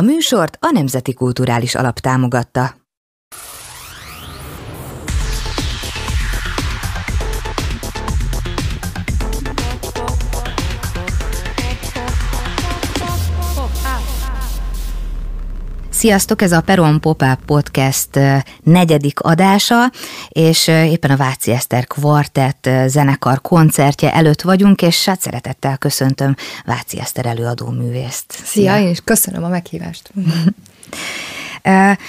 A műsort a Nemzeti Kulturális Alap támogatta. Sziasztok, ez a Peron Pop-Up Podcast negyedik adása, és éppen a Váci Eszter Kvartett zenekar koncertje előtt vagyunk, és hát szeretettel köszöntöm Váci Eszter előadó művészt. Szia, Szia én is köszönöm a meghívást.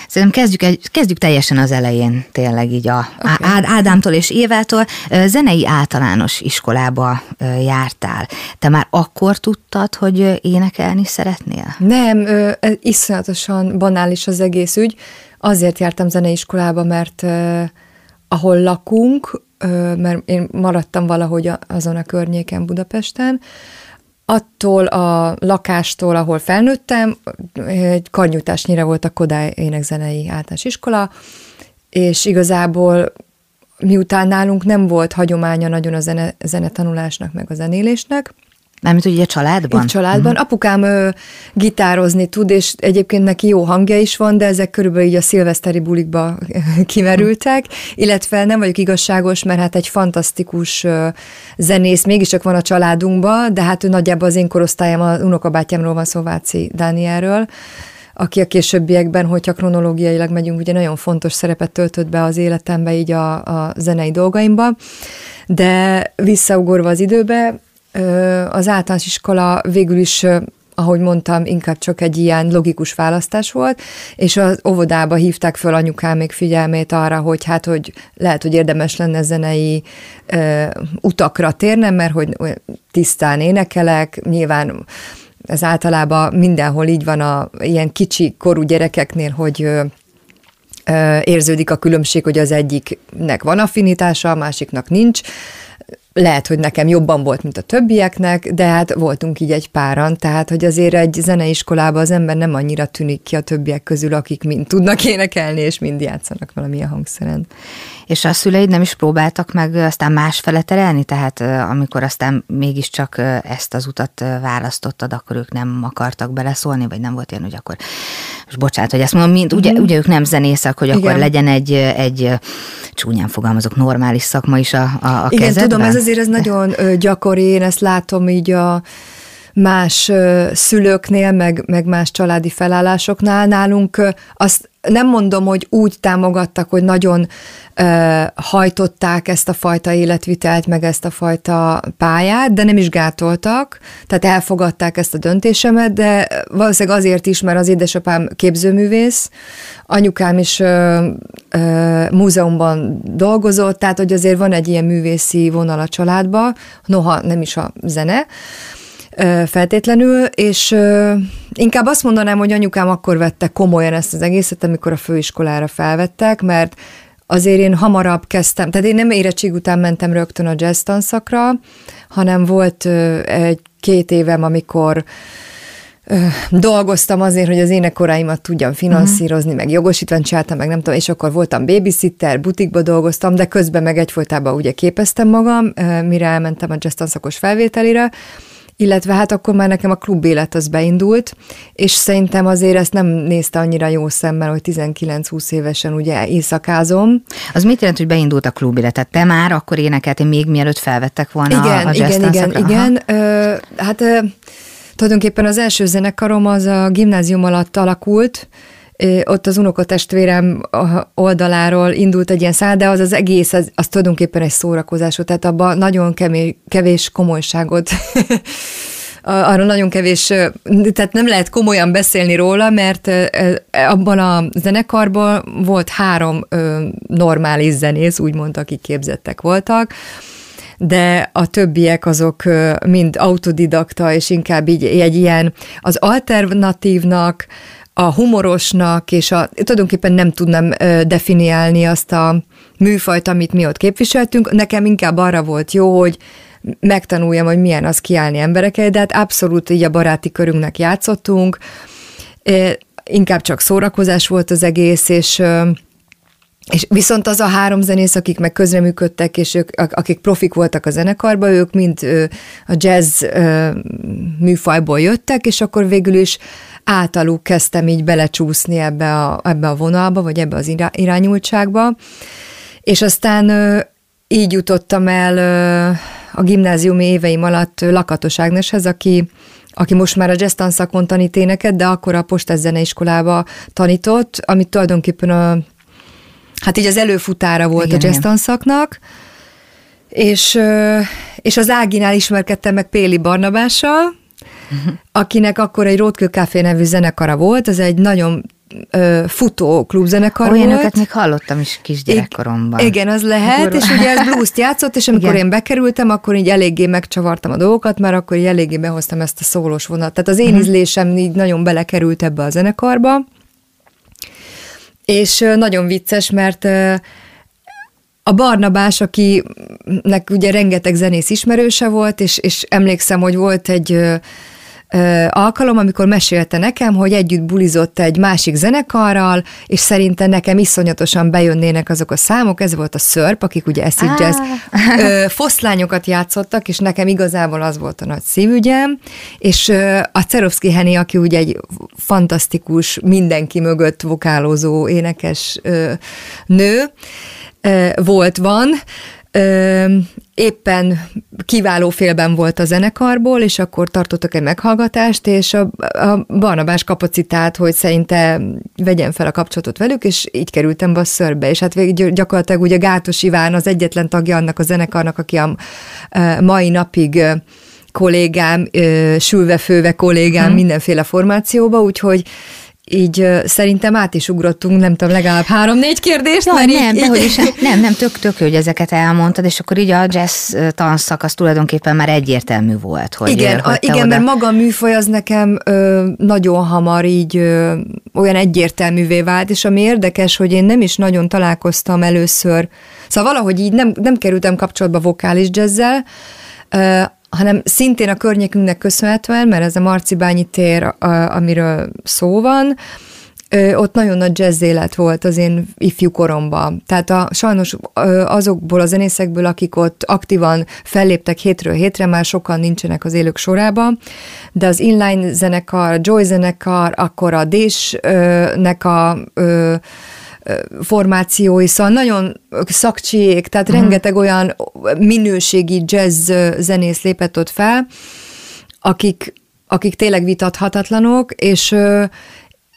Szerintem kezdjük, egy, kezdjük teljesen az elején, tényleg így a okay. Ádámtól és Évától. Zenei általános iskolába jártál. Te már akkor tudtad, hogy énekelni szeretnél? Nem, iszonyatosan banális az egész ügy. Azért jártam zeneiskolába, mert ahol lakunk, mert én maradtam valahogy azon a környéken Budapesten, attól a lakástól, ahol felnőttem, egy karnyújtásnyira volt a Kodály énekzenei általános iskola, és igazából miután nálunk nem volt hagyománya nagyon a zene, zenetanulásnak, meg a zenélésnek, Mármint ugye családban? Itt családban. Uh-huh. Apukám ö, gitározni tud, és egyébként neki jó hangja is van, de ezek körülbelül így a szilveszteri bulikba kimerültek, illetve nem vagyok igazságos, mert hát egy fantasztikus ö, zenész mégiscsak van a családunkban, de hát ő nagyjából az én korosztályom, az unokabátyámról van szó, Váci Dánielről, aki a későbbiekben, hogyha kronológiailag megyünk, ugye nagyon fontos szerepet töltött be az életembe, így a, a zenei dolgaimba, de visszaugorva az időbe, az általános iskola végül is ahogy mondtam, inkább csak egy ilyen logikus választás volt, és az óvodába hívták föl anyukám még figyelmét arra, hogy hát, hogy lehet, hogy érdemes lenne zenei ö, utakra térnem, mert hogy tisztán énekelek, nyilván ez általában mindenhol így van a ilyen kicsi korú gyerekeknél, hogy érződik a különbség, hogy az egyiknek van affinitása, a másiknak nincs, lehet, hogy nekem jobban volt, mint a többieknek, de hát voltunk így egy páran, tehát hogy azért egy zeneiskolában az ember nem annyira tűnik ki a többiek közül, akik mind tudnak énekelni, és mind játszanak valamilyen hangszeren. És a szüleid nem is próbáltak meg aztán másfele terelni? Tehát amikor aztán mégiscsak ezt az utat választottad, akkor ők nem akartak beleszólni, vagy nem volt ilyen, hogy akkor, most bocsánat, hogy ezt mondom, mint, ugye, mm. ugye ők nem zenészek, hogy Igen. akkor legyen egy, egy csúnyán fogalmazok, normális szakma is a, a, a Igen, kezedben? tudom, ez azért ez nagyon gyakori, én ezt látom így a más szülőknél, meg, meg más családi felállásoknál. Nálunk azt nem mondom, hogy úgy támogattak, hogy nagyon ö, hajtották ezt a fajta életvitelt, meg ezt a fajta pályát, de nem is gátoltak, tehát elfogadták ezt a döntésemet, de valószínűleg azért is, mert az édesapám képzőművész, anyukám is ö, ö, múzeumban dolgozott, tehát hogy azért van egy ilyen művészi vonal a családba, noha nem is a zene, feltétlenül, és inkább azt mondanám, hogy anyukám akkor vette komolyan ezt az egészet, amikor a főiskolára felvettek, mert azért én hamarabb kezdtem, tehát én nem érettség után mentem rögtön a jazz tanszakra, hanem volt egy két évem, amikor dolgoztam azért, hogy az énekoraimat tudjam finanszírozni, uh-huh. meg jogosítványt csináltam, meg nem tudom, és akkor voltam babysitter, butikba dolgoztam, de közben meg egyfolytában ugye képeztem magam, mire elmentem a jazz tanszakos felvételire, illetve hát akkor már nekem a klub élet az beindult, és szerintem azért ezt nem nézte annyira jó szemmel, hogy 19-20 évesen ugye éjszakázom. Az mit jelent, hogy beindult a klub élet? Tehát te már akkor énekeltél még mielőtt felvettek volna igen, a, a Igen, igen, igen. Ö, hát ö, tulajdonképpen az első zenekarom az a gimnázium alatt alakult, ott az unokatestvérem oldaláról indult egy ilyen szál, de az az egész, az, az tulajdonképpen egy szórakozás tehát abban nagyon kevés, kevés komolyságot arról nagyon kevés, tehát nem lehet komolyan beszélni róla, mert abban a zenekarban volt három normális zenész, úgymond, akik képzettek voltak, de a többiek azok mind autodidakta, és inkább így egy ilyen az alternatívnak, a humorosnak, és a, tulajdonképpen nem tudnám definiálni azt a műfajt, amit mi ott képviseltünk. Nekem inkább arra volt jó, hogy megtanuljam, hogy milyen az kiállni emberekkel, de hát abszolút így a baráti körünknek játszottunk, inkább csak szórakozás volt az egész, és és viszont az a három zenész, akik meg közreműködtek, és ők, akik profik voltak a zenekarban, ők mind a jazz műfajból jöttek, és akkor végül is általuk kezdtem így belecsúszni ebbe a, ebbe a vonalba, vagy ebbe az irányultságba, és aztán így jutottam el a gimnáziumi éveim alatt Lakatos Ágneshez, aki aki most már a jazz tanszakon tanít éneket, de akkor a Postes Zeneiskolába tanított, amit tulajdonképpen a, hát így az előfutára volt igen, a jazz tanszaknak, és, és az Áginál ismerkedtem meg Péli Barnabással. Akinek akkor egy Rótkő Café nevű zenekara volt, ez egy nagyon ö, futó klubzenekar Olyanokat volt. még hallottam is kisgyerekkoromban. Igen, az lehet, és ugye ez blues játszott, és amikor Igen. én bekerültem, akkor így eléggé megcsavartam a dolgokat, mert akkor így eléggé behoztam ezt a szólós vonat. Tehát az én uh-huh. ízlésem így nagyon belekerült ebbe a zenekarba, és nagyon vicces, mert a Barnabás, akinek ugye rengeteg zenész ismerőse volt, és, és emlékszem, hogy volt egy alkalom, amikor mesélte nekem, hogy együtt bulizott egy másik zenekarral, és szerinte nekem iszonyatosan bejönnének azok a számok, ez volt a szörp, akik ugye eszik ah. jazz, foszlányokat játszottak, és nekem igazából az volt a nagy szívügyem, és a Cerovszki Heni, aki ugye egy fantasztikus, mindenki mögött vokálozó énekes nő, volt, van, éppen kiváló félben volt a zenekarból, és akkor tartottak egy meghallgatást, és a, a Barnabás kapacitált, hogy szerinte vegyen fel a kapcsolatot velük, és így kerültem be a szörbe, és hát végig gyakorlatilag ugye Gátos Iván az egyetlen tagja annak a zenekarnak, aki a, a mai napig kollégám, sülve-főve kollégám hmm. mindenféle formációba, úgyhogy így szerintem át is ugrottunk, nem tudom, legalább három-négy kérdést. Ja, mert nem, így, így... Is, nem, nem, tök, tök hogy ezeket elmondtad, és akkor így a jazz tanszak az tulajdonképpen már egyértelmű volt. Hogy, igen, hogy a, igen oda... mert maga a műfaj az nekem ö, nagyon hamar így ö, olyan egyértelművé vált, és ami érdekes, hogy én nem is nagyon találkoztam először, szóval valahogy így nem, nem kerültem kapcsolatba vokális jazzzel, hanem szintén a környékünknek köszönhetően, mert ez a Marcibányi tér, amiről szó van, ott nagyon nagy jazz élet volt az én ifjú koromban. Tehát a, sajnos azokból a zenészekből, akik ott aktívan felléptek hétről hétre, már sokan nincsenek az élők sorában, de az inline zenekar, a Joy zenekar, akkor a Dés-nek a formációi, szóval nagyon szakcsiék, tehát uh-huh. rengeteg olyan minőségi jazz zenész lépett ott fel, akik, akik tényleg vitathatatlanok, és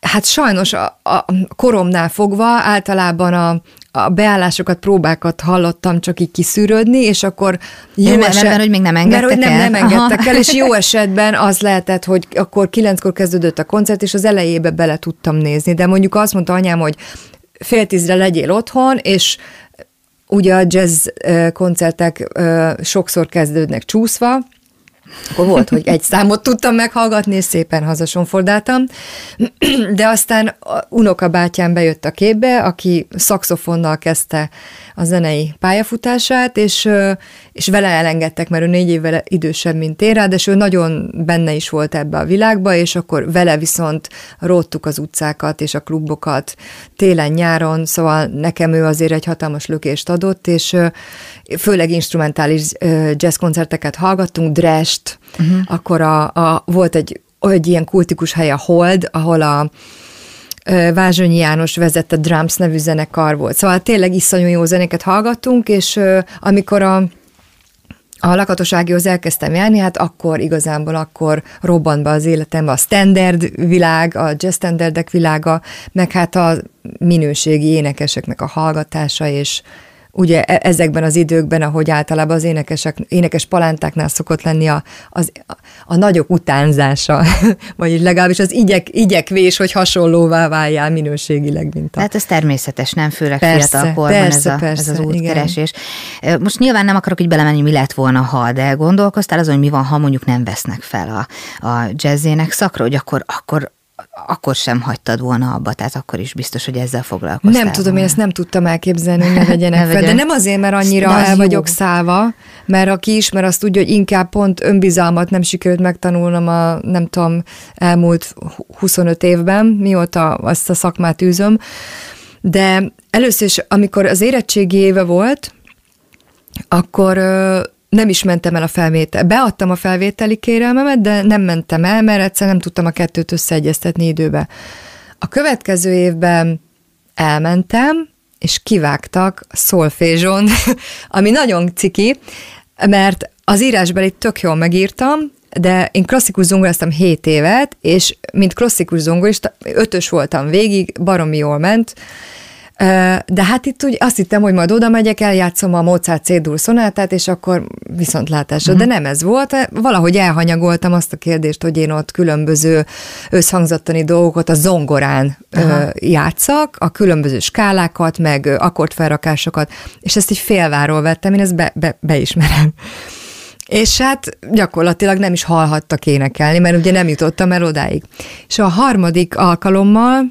hát sajnos a, a koromnál fogva általában a, a beállásokat, próbákat hallottam csak így kiszűrődni, és akkor jó nem, eset, mert, hogy még nem engedtek mert, hogy nem, el. nem engedtek Aha. el, és jó esetben az lehetett, hogy akkor kilenckor kezdődött a koncert, és az elejébe bele tudtam nézni, de mondjuk azt mondta anyám, hogy fél tízre legyél otthon, és ugye a jazz koncertek sokszor kezdődnek csúszva, akkor volt, hogy egy számot tudtam meghallgatni, és szépen hazasonfordáltam. De aztán unokabátyám bejött a képbe, aki szakszofonnal kezdte a zenei pályafutását, és, és vele elengedtek, mert ő négy évvel idősebb, mint én, ráadásul ő nagyon benne is volt ebbe a világba, és akkor vele viszont róttuk az utcákat és a klubokat télen-nyáron, szóval nekem ő azért egy hatalmas lökést adott, és főleg instrumentális jazzkoncerteket hallgattunk, Drest, uh-huh. akkor a, a, volt egy, egy ilyen kultikus hely a Hold, ahol a Vázsonyi János vezette Drums nevű zenekar volt. Szóval tényleg iszonyú jó zenéket hallgattunk, és amikor a a lakatoságihoz elkezdtem járni, hát akkor igazából akkor robbant be az életembe a standard világ, a jazz standardek világa, meg hát a minőségi énekeseknek a hallgatása, és ugye e- ezekben az időkben, ahogy általában az énekesek, énekes palántáknál szokott lenni a, az, a, a nagyok utánzása, vagy legalábbis az igyek, igyekvés, hogy hasonlóvá váljál minőségileg, mint a... Hát ez természetes, nem? Főleg persze, fiatal korban persze, ez, a, persze, ez az útkeresés. Igen. Most nyilván nem akarok így belemenni, mi lett volna, ha, de gondolkoztál azon, hogy mi van, ha mondjuk nem vesznek fel a, a jazzének szakra, hogy akkor, akkor akkor sem hagytad volna abba, tehát akkor is biztos, hogy ezzel foglalkoztál. Nem tudom, én ezt nem tudtam elképzelni, hogy ne vegyenek fel, de nem azért, mert annyira el jó. vagyok szállva, mert aki ismer, azt tudja, hogy inkább pont önbizalmat nem sikerült megtanulnom a, nem tudom, elmúlt 25 évben, mióta azt a szakmát űzöm, de először is, amikor az érettségi éve volt, akkor nem is mentem el a felvétel. Beadtam a felvételi kérelmemet, de nem mentem el, mert egyszer nem tudtam a kettőt összeegyeztetni időbe. A következő évben elmentem, és kivágtak szolfézson, ami nagyon ciki, mert az írásbeli tök jól megírtam, de én klasszikus zongoráztam 7 évet, és mint klasszikus zongorista, ötös voltam végig, baromi jól ment, de hát itt úgy azt hittem, hogy majd oda megyek, eljátszom a Mozart C-dur szonátát, és akkor viszontlátásra. Uh-huh. De nem ez volt, valahogy elhanyagoltam azt a kérdést, hogy én ott különböző összhangzattani dolgokat a zongorán uh-huh. játszak, a különböző skálákat, meg akkordfelrakásokat, és ezt így félváról vettem, én ezt be, be, beismerem. És hát gyakorlatilag nem is hallhattak énekelni, mert ugye nem jutottam el odáig. És a harmadik alkalommal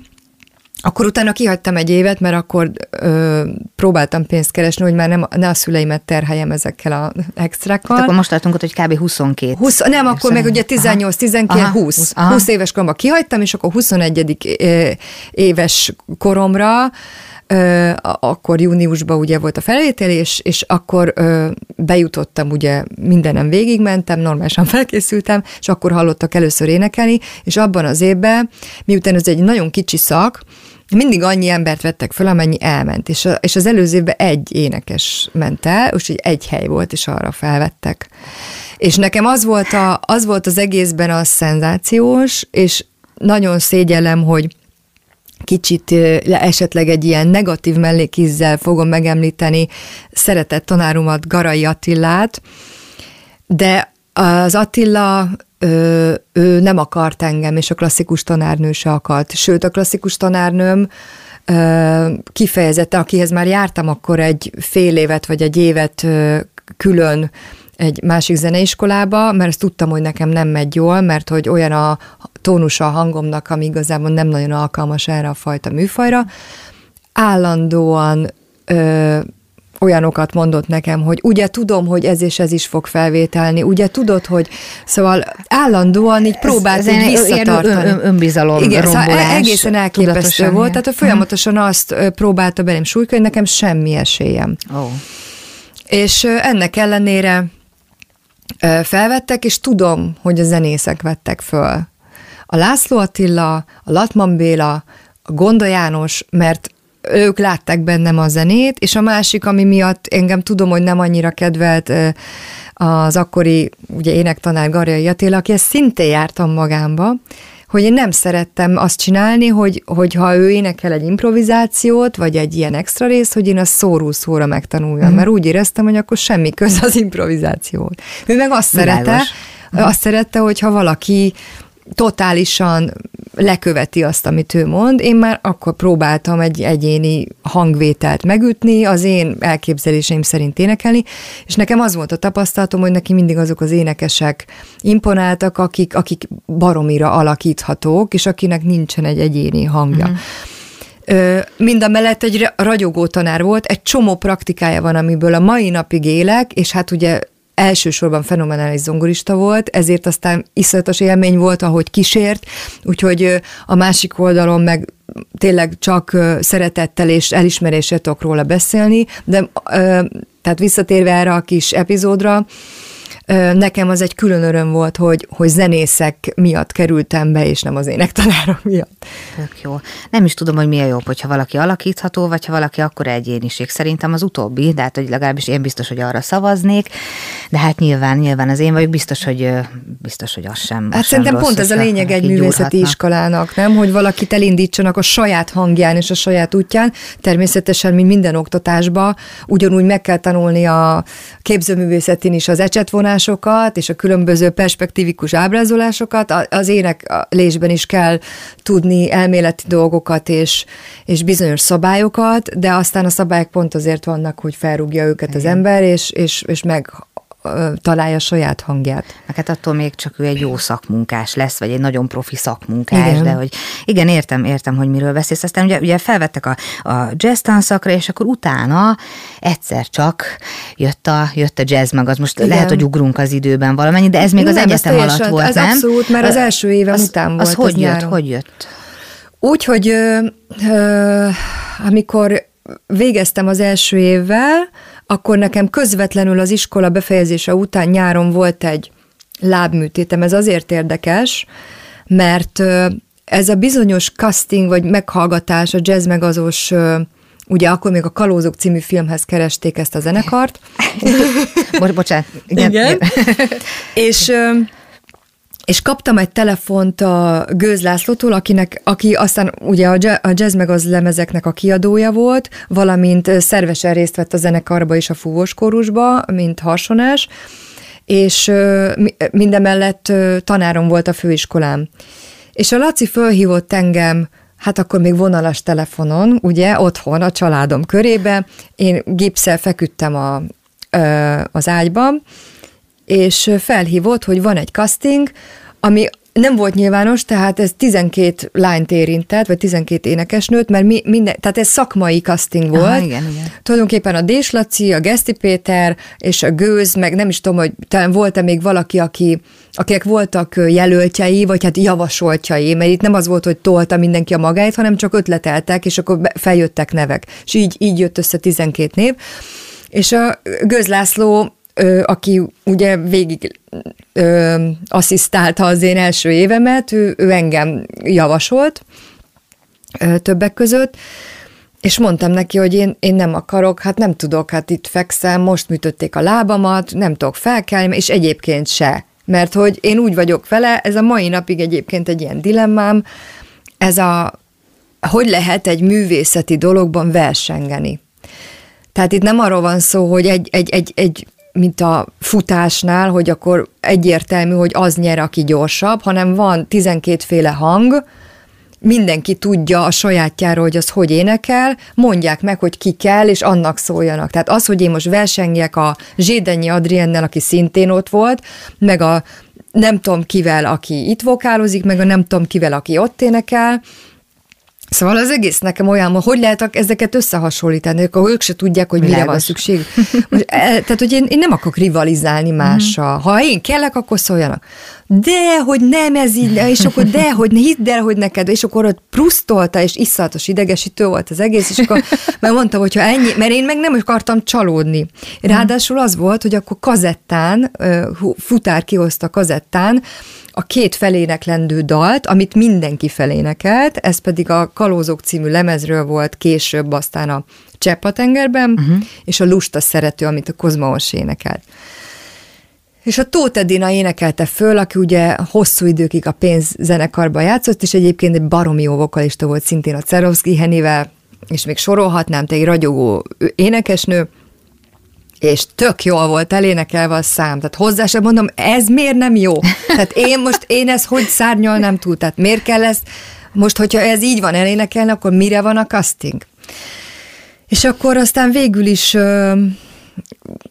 akkor utána kihagytam egy évet, mert akkor ö, próbáltam pénzt keresni, hogy már nem, ne a szüleimet terheljem ezekkel a extrákkal. Hát akkor most tartunk ott, hogy kb. 22. 20, nem, akkor meg ugye 18, 19, 20. Aha. 20 éves koromban kihagytam, és akkor 21. éves koromra akkor júniusban ugye volt a felvételés, és akkor bejutottam, ugye mindenem végigmentem, normálisan felkészültem, és akkor hallottak először énekelni, és abban az évben, miután ez egy nagyon kicsi szak, mindig annyi embert vettek föl, amennyi elment, és, a, és az előző évben egy énekes ment el, úgyhogy egy hely volt, és arra felvettek. És nekem az volt, a, az volt az egészben a szenzációs, és nagyon szégyellem, hogy kicsit esetleg egy ilyen negatív mellékízzel fogom megemlíteni szeretett tanárumat, Garai Attillát, de az Attila ő, ő nem akart engem, és a klasszikus tanárnő se akart. Sőt, a klasszikus tanárnőm kifejezetten, akihez már jártam akkor egy fél évet vagy egy évet külön egy másik zeneiskolába, mert ezt tudtam, hogy nekem nem megy jól, mert hogy olyan a tónusa a hangomnak, ami igazából nem nagyon alkalmas erre a fajta műfajra. Állandóan ö, olyanokat mondott nekem, hogy ugye tudom, hogy ez és ez is fog felvételni, ugye tudod, hogy szóval állandóan így próbált ez, így visszatartani. Ön, önbizalom Igen, szóval e- egészen elképesztő volt, tehát a folyamatosan azt próbálta belém súlykolni, hogy nekem semmi esélyem. Oh. És ennek ellenére felvettek, és tudom, hogy a zenészek vettek föl. A László Attila, a Latman Béla, a Gonda János, mert ők látták bennem a zenét, és a másik, ami miatt engem tudom, hogy nem annyira kedvelt az akkori ugye énektanár Garjai Attila, aki ezt szintén jártam magámba, hogy én nem szerettem azt csinálni, hogy, hogy ha ő énekel egy improvizációt, vagy egy ilyen extra részt, hogy én azt szóró szóra megtanuljam, mm. mert úgy éreztem, hogy akkor semmi köz az improvizációt. Ő meg azt Világos. szerette, azt szerette, hogyha valaki totálisan leköveti azt, amit ő mond. Én már akkor próbáltam egy egyéni hangvételt megütni, az én elképzeléseim szerint énekelni, és nekem az volt a tapasztalatom, hogy neki mindig azok az énekesek imponáltak, akik, akik baromira alakíthatók, és akinek nincsen egy egyéni hangja. Mm-hmm. Mind a mellett egy ragyogó tanár volt, egy csomó praktikája van, amiből a mai napig élek, és hát ugye elsősorban fenomenális zongorista volt, ezért aztán iszonyatos élmény volt, ahogy kísért, úgyhogy a másik oldalon meg tényleg csak szeretettel és elismeréssel tudok róla beszélni, de tehát visszatérve erre a kis epizódra, Nekem az egy külön öröm volt, hogy, hogy zenészek miatt kerültem be, és nem az énektanárok miatt. Tök jó. Nem is tudom, hogy mi a jobb, hogyha valaki alakítható, vagy ha valaki akkor egyéniség. Szerintem az utóbbi, de hát hogy legalábbis én biztos, hogy arra szavaznék, de hát nyilván, nyilván az én vagyok, biztos, hogy biztos, hogy az sem. Hát sem szerintem pont ez a lényeg egy művészeti iskolának, nem? Hogy valakit elindítsanak a saját hangján és a saját útján. Természetesen, mint minden oktatásba, ugyanúgy meg kell tanulni a képzőművészetén is az ecsetvonás, vonásokat és a különböző perspektívikus ábrázolásokat, az éneklésben is kell tudni elméleti dolgokat és, és bizonyos szabályokat, de aztán a szabályok pont azért vannak, hogy felrúgja őket Igen. az ember, és, és, és meg találja saját hangját. Meg hát attól még csak ő egy jó szakmunkás lesz, vagy egy nagyon profi szakmunkás, igen. de hogy igen, értem, értem, hogy miről beszélsz. Aztán ugye, ugye felvettek a, a jazz tanszakra, és akkor utána egyszer csak jött a, jött a jazz meg, az most igen. lehet, hogy ugrunk az időben valamennyi, de ez még az nem, egyetem alatt volt, ez nem? abszolút, mert az első évem az, után volt. Az hogy jött, nyáron. hogy jött? Úgy, hogy ö, ö, amikor végeztem az első évvel, akkor nekem közvetlenül az iskola befejezése után nyáron volt egy lábműtétem. Ez azért érdekes, mert ez a bizonyos casting vagy meghallgatás a jazz megazos Ugye akkor még a Kalózok című filmhez keresték ezt a zenekart. Most, bocsánat. Igen. Igen. és és kaptam egy telefont a Gőz Lászlótól, akinek, aki aztán ugye a jazz meg az lemezeknek a kiadója volt, valamint szervesen részt vett a zenekarba és a fúvós kórusba, mint harsonás, és mindemellett tanárom volt a főiskolám. És a Laci fölhívott engem, hát akkor még vonalas telefonon, ugye, otthon, a családom körébe, én gipszel feküdtem a, az ágyban, és felhívott, hogy van egy casting, ami nem volt nyilvános, tehát ez 12 lányt érintett, vagy 12 énekesnőt, mert mi, minden, tehát ez szakmai casting volt. Aha, igen, igen. Tulajdonképpen a Dés Laci, a Geszti Péter és a Gőz, meg nem is tudom, hogy talán volt-e még valaki, aki, akinek voltak jelöltjei, vagy hát javasoltjai, mert itt nem az volt, hogy tolta mindenki a magáit, hanem csak ötleteltek, és akkor feljöttek nevek. És így, így jött össze 12 név. És a Gőz László ö, aki ugye végig ö, asszisztálta az én első évemet, ő, ő engem javasolt ö, többek között, és mondtam neki, hogy én, én nem akarok, hát nem tudok, hát itt fekszem, most műtötték a lábamat, nem tudok felkelni, és egyébként se. Mert hogy én úgy vagyok vele, ez a mai napig egyébként egy ilyen dilemmám, ez a, hogy lehet egy művészeti dologban versengeni. Tehát itt nem arról van szó, hogy egy, egy, egy, egy mint a futásnál, hogy akkor egyértelmű, hogy az nyer, aki gyorsabb, hanem van 12 féle hang, mindenki tudja a sajátjáról, hogy az hogy énekel, mondják meg, hogy ki kell, és annak szóljanak. Tehát az, hogy én most versengjek a Zsédenyi Adriennel, aki szintén ott volt, meg a nem tudom kivel, aki itt vokálozik, meg a nem tudom kivel, aki ott énekel, Szóval az egész nekem olyan, hogy lehet ezeket összehasonlítani, akkor ők se tudják, hogy Világos. mire van szükség. Most, e, tehát, hogy én, én nem akarok rivalizálni mással. Ha én kellek, akkor szóljanak. De, hogy nem ez így, és akkor de, hogy ne hidd el, hogy neked, és akkor ott prusztolta, és iszzatos idegesítő volt az egész, és akkor mert mondtam, hogy ha ennyi, mert én meg nem akartam csalódni. Ráadásul az volt, hogy akkor kazettán, futár kihozta kazettán, a két felének lendő dalt, amit mindenki felénekelt, ez pedig a Kalózok című lemezről volt később aztán a Cseppatengerben, uh-huh. és a Lusta szerető, amit a Kozmaos énekelt. És a Tóth Edina énekelte föl, aki ugye hosszú időkig a pénzzenekarban játszott, és egyébként egy baromi jó vokalista volt szintén a Cerovszki Henivel, és még sorolhatnám, te egy ragyogó énekesnő, és tök jól volt elénekelve a szám. Tehát hozzá sem mondom, ez miért nem jó? Tehát én most, én ezt hogy szárnyalnám túl? Tehát miért kell ezt, most, hogyha ez így van elénekelni, akkor mire van a casting? És akkor aztán végül is ö,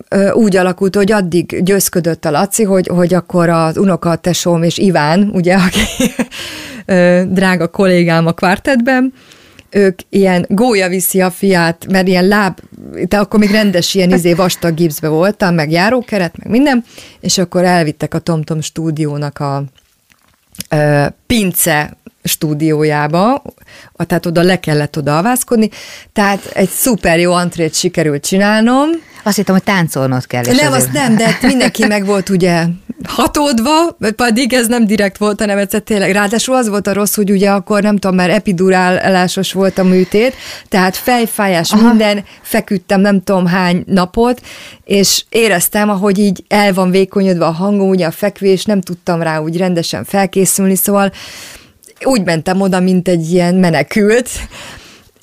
ö, úgy alakult, hogy addig győzködött a Laci, hogy, hogy akkor az unokatesóm és Iván, ugye, aki ö, drága kollégám a kvártetben, ők ilyen gólya viszi a fiát, mert ilyen láb, de akkor még rendes ilyen izé vastag gipszbe voltam, meg járókeret, meg minden, és akkor elvittek a TomTom stúdiónak a ö, pince stúdiójába, tehát oda le kellett oda avászkodni, tehát egy szuper jó antrét sikerült csinálnom. Azt hittem, hogy táncolnod kell. Nem, azt nem, de mindenki meg volt ugye hatódva, pedig ez nem direkt volt, hanem egyszer tényleg. Ráadásul az volt a rossz, hogy ugye akkor nem tudom, mert epidurálásos volt a műtét, tehát fejfájás, Aha. minden, feküdtem nem tudom hány napot, és éreztem, ahogy így el van vékonyodva a hangom, ugye a fekvés, nem tudtam rá úgy rendesen felkészülni, szóval úgy mentem oda, mint egy ilyen menekült,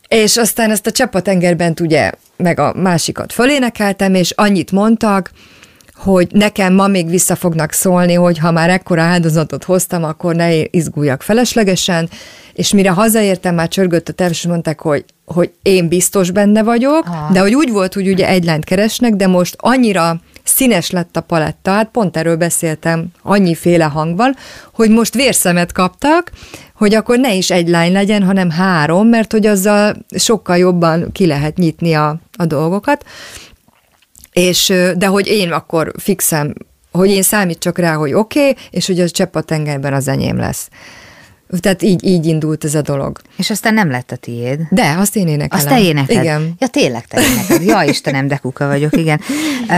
és aztán ezt a Csepatengerben ugye meg a másikat fölénekeltem, és annyit mondtak, hogy nekem ma még vissza fognak szólni, hogy ha már ekkora áldozatot hoztam, akkor ne izguljak feleslegesen, és mire hazaértem, már csörgött a terv, és mondták, hogy, hogy én biztos benne vagyok, ah. de hogy úgy volt, hogy ugye egy lányt keresnek, de most annyira színes lett a paletta, hát pont erről beszéltem, annyiféle hang van, hogy most vérszemet kaptak, hogy akkor ne is egy lány legyen, hanem három, mert hogy azzal sokkal jobban ki lehet nyitni a, a dolgokat. És, de hogy én akkor fixem, hogy én számítsak rá, hogy oké, okay, és hogy az csepp a tengerben az enyém lesz. Tehát így, így indult ez a dolog. És aztán nem lett a tiéd. De, azt én énekelem. Azt te énekeled? Igen. Ja, tényleg te énekeled. Ja, Istenem, de kuka vagyok, igen. Uh,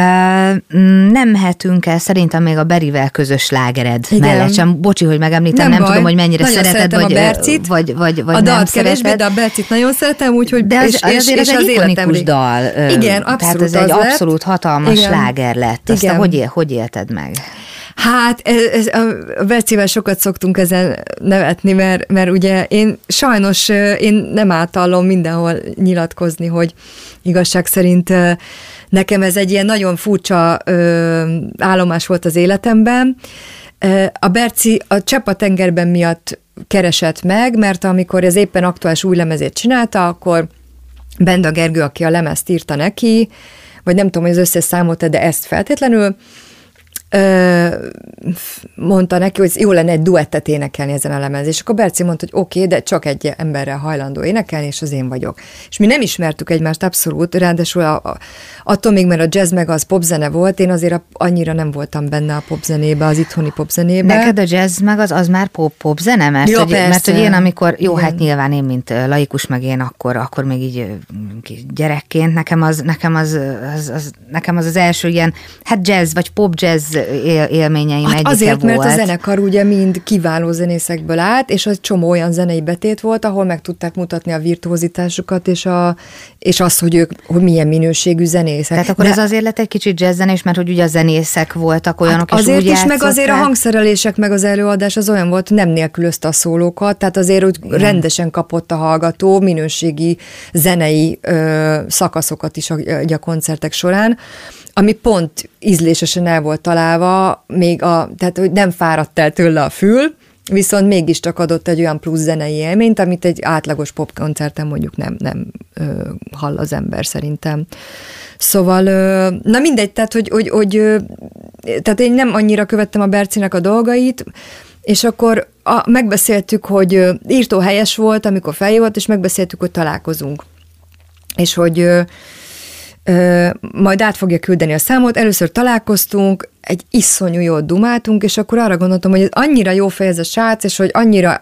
nem mehetünk el szerintem még a Berivel közös lágered igen. mellett sem. Bocsi, hogy megemlítem, nem, nem tudom, hogy mennyire nagyon szereted, vagy, a Bercit, vagy, vagy, vagy a nem dalt kevésbé, de a Bercit nagyon szeretem, úgyhogy De az, és, és, azért és, ez az egy ikonikus életem dal. Igen, abszolút Tehát ez az egy abszolút hatalmas Igen. sláger lett. Azt Igen. hogy, él, hogy élted meg? Hát ez, ez, a Bercivel sokat szoktunk ezen nevetni, mert, mert ugye én sajnos ö, én nem átallom mindenhol nyilatkozni, hogy igazság szerint ö, nekem ez egy ilyen nagyon furcsa állomás volt az életemben. Ö, A Berci a Csepp a tengerben miatt keresett meg, mert amikor ez éppen aktuális új lemezét csinálta, akkor Benda Gergő, aki a lemezt írta neki, vagy nem tudom, hogy az összes számot, de ezt feltétlenül, mondta neki, hogy jó lenne egy duettet énekelni ezen a lemez, és akkor Berci mondta, hogy oké, okay, de csak egy emberrel hajlandó énekelni, és az én vagyok. És mi nem ismertük egymást abszolút, ráadásul a, a, attól még, mert a jazz meg az popzene volt, én azért a, annyira nem voltam benne a popzenébe, az itthoni popzenébe. Neked a jazz meg az, az már pop, pop zene? Mert, Ja, hogy, mert hogy én amikor, jó, Igen. hát nyilván én, mint laikus, meg én akkor, akkor még így gyerekként, nekem az, nekem az, az, az, nekem az az első ilyen, hát jazz, vagy pop jazz él, élményeim Hát egyike azért, volt. mert a zenekar ugye mind kiváló zenészekből állt, és az csomó olyan zenei betét volt, ahol meg tudták mutatni a virtuozitásukat, és, a, és azt, hogy ők hogy milyen minőségű zenészek. Tehát akkor De ez azért lett egy kicsit jazzzenés, mert hogy ugye a zenészek voltak olyanok, hát és azért is, meg azért a hangszerelések, meg az előadás az olyan volt, nem nélkülözte a szólókat, tehát azért úgy rendesen kapott a hallgató minőségi zenei ö, szakaszokat is a, a koncertek során, ami pont ízlésesen el volt találva, még a, tehát hogy nem fáradt el tőle a fül, viszont mégiscsak adott egy olyan plusz zenei élményt, amit egy átlagos popkoncerten mondjuk nem, nem ö, hall az ember szerintem. Szóval, ö, na mindegy, tehát, hogy, hogy, hogy ö, tehát én nem annyira követtem a Bercinek a dolgait, és akkor a, megbeszéltük, hogy írtó helyes volt, amikor feljött, és megbeszéltük, hogy találkozunk. És hogy ö, majd át fogja küldeni a számot. Először találkoztunk, egy iszonyú jót dumáltunk, és akkor arra gondoltam, hogy ez annyira jó fej ez a srác, és hogy annyira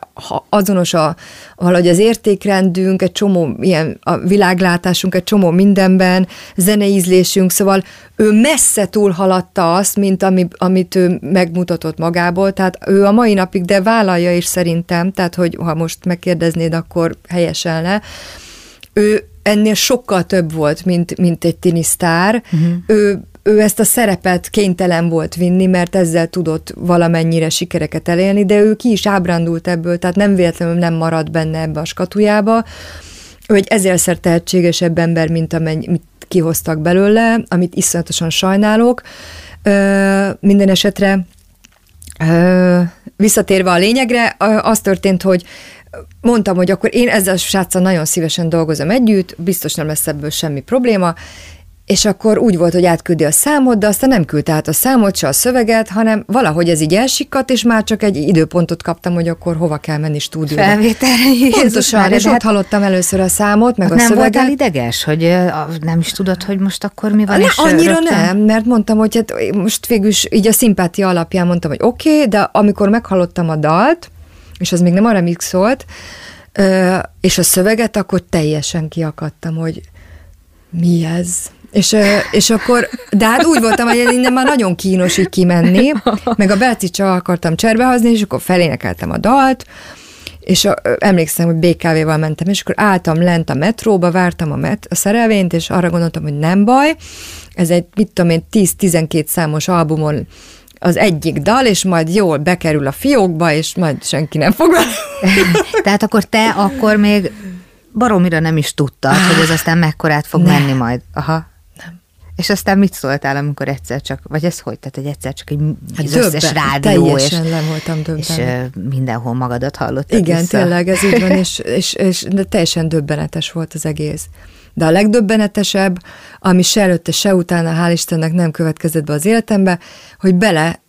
azonos a, valahogy az értékrendünk, egy csomó ilyen a világlátásunk, egy csomó mindenben, zeneízlésünk, szóval ő messze túlhaladta azt, mint ami, amit ő megmutatott magából, tehát ő a mai napig, de vállalja is szerintem, tehát hogy ha most megkérdeznéd, akkor helyeselne, ő ennél sokkal több volt, mint, mint egy tinisztár. Uh-huh. Ő, ő ezt a szerepet kénytelen volt vinni, mert ezzel tudott valamennyire sikereket elérni, de ő ki is ábrándult ebből, tehát nem véletlenül nem maradt benne ebbe a skatujába. Ő egy ezerszer tehetségesebb ember, mint amit kihoztak belőle, amit iszonyatosan sajnálok. Ö, minden esetre Ö, visszatérve a lényegre, az történt, hogy mondtam, hogy akkor én ezzel a sráccal nagyon szívesen dolgozom együtt, biztos nem lesz ebből semmi probléma, és akkor úgy volt, hogy átküldi a számot, de aztán nem küldte át a számot, se a szöveget, hanem valahogy ez így elsikkadt, és már csak egy időpontot kaptam, hogy akkor hova kell menni stúdióba. Felvételre, Pontosan, Mária, és ott hát hallottam először a számot, meg a nem szöveget. voltál ideges, hogy nem is tudod, hogy most akkor mi van? Ne, annyira rögtön- nem, mert mondtam, hogy hát most végül is így a szimpátia alapján mondtam, hogy oké, okay, de amikor meghallottam a dalt, és az még nem a remix szólt, és a szöveget, akkor teljesen kiakadtam, hogy mi ez? És, és akkor, de hát úgy voltam, hogy innen már nagyon kínos így kimenni, meg a Belci csak akartam cserbehozni, és akkor felénekeltem a dalt, és a, emlékszem, hogy BKV-val mentem, és akkor álltam lent a metróba, vártam a, met, a szerelvényt, és arra gondoltam, hogy nem baj, ez egy, mit tudom én, 10-12 számos albumon az egyik dal, és majd jól bekerül a fiókba, és majd senki nem fog. Tehát akkor te akkor még baromira nem is tudtad, hogy ez aztán mekkorát fog Nem. menni majd. Aha. Nem. És aztán mit szóltál, amikor egyszer csak, vagy ez hogy? Tehát, hogy egyszer csak egy, Hát az összes döbben- rádió, és, le voltam döbben. és mindenhol magadat hallottad Igen, vissza. tényleg ez így van, és, és, és de teljesen döbbenetes volt az egész. De a legdöbbenetesebb, ami se előtte, se utána, hál' Istennek nem következett be az életembe, hogy bele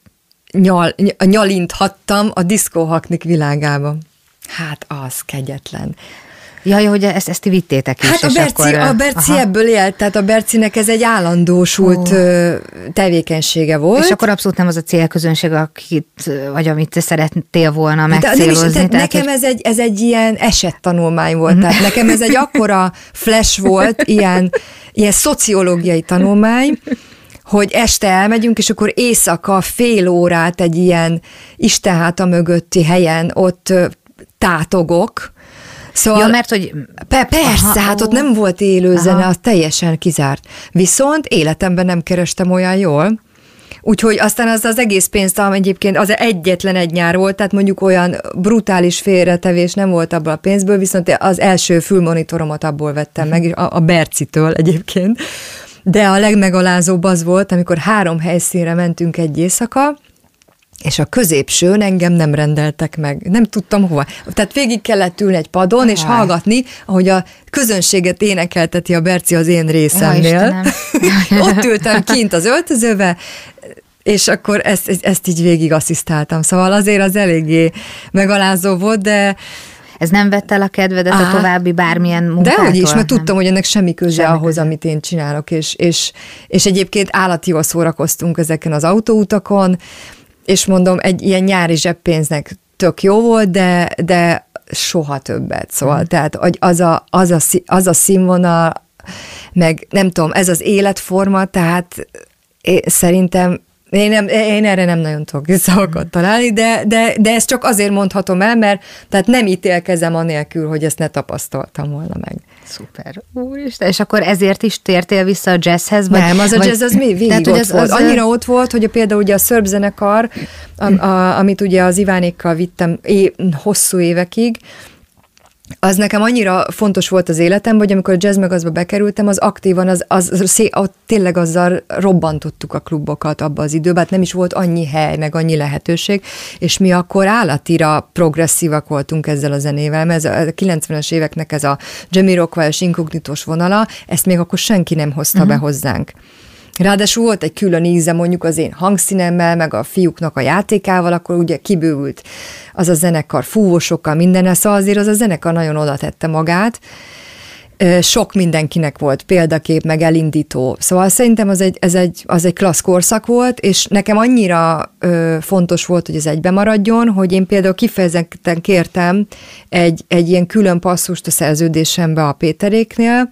nyal, ny- nyalinthattam a diszkóhaknik világába. Hát az kegyetlen. Jaj, hogy ezt, ezt ti vittétek is. Hát a Berci, akkor, a Berci ebből élt, tehát a Bercinek ez egy állandósult oh. tevékenysége volt. És akkor abszolút nem az a célközönség, akit, vagy amit te szerettél volna megcélozni. Is, tehát nekem hogy... ez, egy, ez egy ilyen esettanulmány volt, mm. tehát nekem ez egy akkora flash volt, ilyen, ilyen szociológiai tanulmány, hogy este elmegyünk, és akkor éjszaka fél órát egy ilyen istenháta mögötti helyen ott tátogok, Szóval, ja, mert hogy... Pe, persze, aha, hát ott nem volt élő aha. zene, az teljesen kizárt. Viszont életemben nem kerestem olyan jól, Úgyhogy aztán az az egész pénztalm egyébként az egyetlen egy nyár volt, tehát mondjuk olyan brutális félretevés nem volt abból a pénzből, viszont az első fülmonitoromat abból vettem meg, a, a Bercitől egyébként. De a legmegalázóbb az volt, amikor három helyszínre mentünk egy éjszaka, és a középsőn engem nem rendeltek meg. Nem tudtam hova. Tehát végig kellett ülni egy padon, Aha. és hallgatni, ahogy a közönséget énekelteti a Berci az én részemnél. Ott ültem kint az öltözőbe, és akkor ezt, ezt így végig asszisztáltam. Szóval azért az eléggé megalázó volt, de ez nem vett el a kedvedet Á, a további bármilyen munkától? Dehogy is, mert tudtam, hogy ennek semmi köze semmi ahhoz, köze. amit én csinálok, és, és, és egyébként állati jól szórakoztunk ezeken az autóutakon, és mondom, egy ilyen nyári zseppénznek tök jó volt, de, de soha többet. Szóval, mm. tehát hogy az a, az, a, az a színvonal, meg nem tudom, ez az életforma, tehát én, szerintem én, nem, én erre nem nagyon tudok szavakat találni, de, de, de ezt csak azért mondhatom el, mert tehát nem ítélkezem anélkül, hogy ezt ne tapasztaltam volna meg. Szuper. Úristen, és akkor ezért is tértél vissza a jazzhez? Vagy, nem, az a jazz az mi végig tehát, ott az, volt. Az Annyira ott volt, hogy a, például ugye a szörb zenekar, a, a, amit ugye az Ivánékkal vittem é, hosszú évekig, az nekem annyira fontos volt az életem, hogy amikor a jazz megazba bekerültem, az aktívan, az, az, az szé, ott tényleg azzal robbantottuk a klubokat abba az időben, hát nem is volt annyi hely, meg annyi lehetőség, és mi akkor állatira progresszívak voltunk ezzel a zenével, mert ez a 90-es éveknek ez a Jamie Rockwell és inkognitos vonala, ezt még akkor senki nem hozta uh-huh. be mhm. hozzánk. Ráadásul volt egy külön íze mondjuk az én hangszínemmel, meg a fiúknak a játékával, akkor ugye kibővült az a zenekar fúvósokkal, minden, szóval azért az a zenekar nagyon oda tette magát, sok mindenkinek volt példakép, meg elindító. Szóval szerintem az egy, ez egy, az egy klassz korszak volt, és nekem annyira ö, fontos volt, hogy ez egybe maradjon, hogy én például kifejezetten kértem egy, egy ilyen külön passzust a szerződésembe a Péteréknél,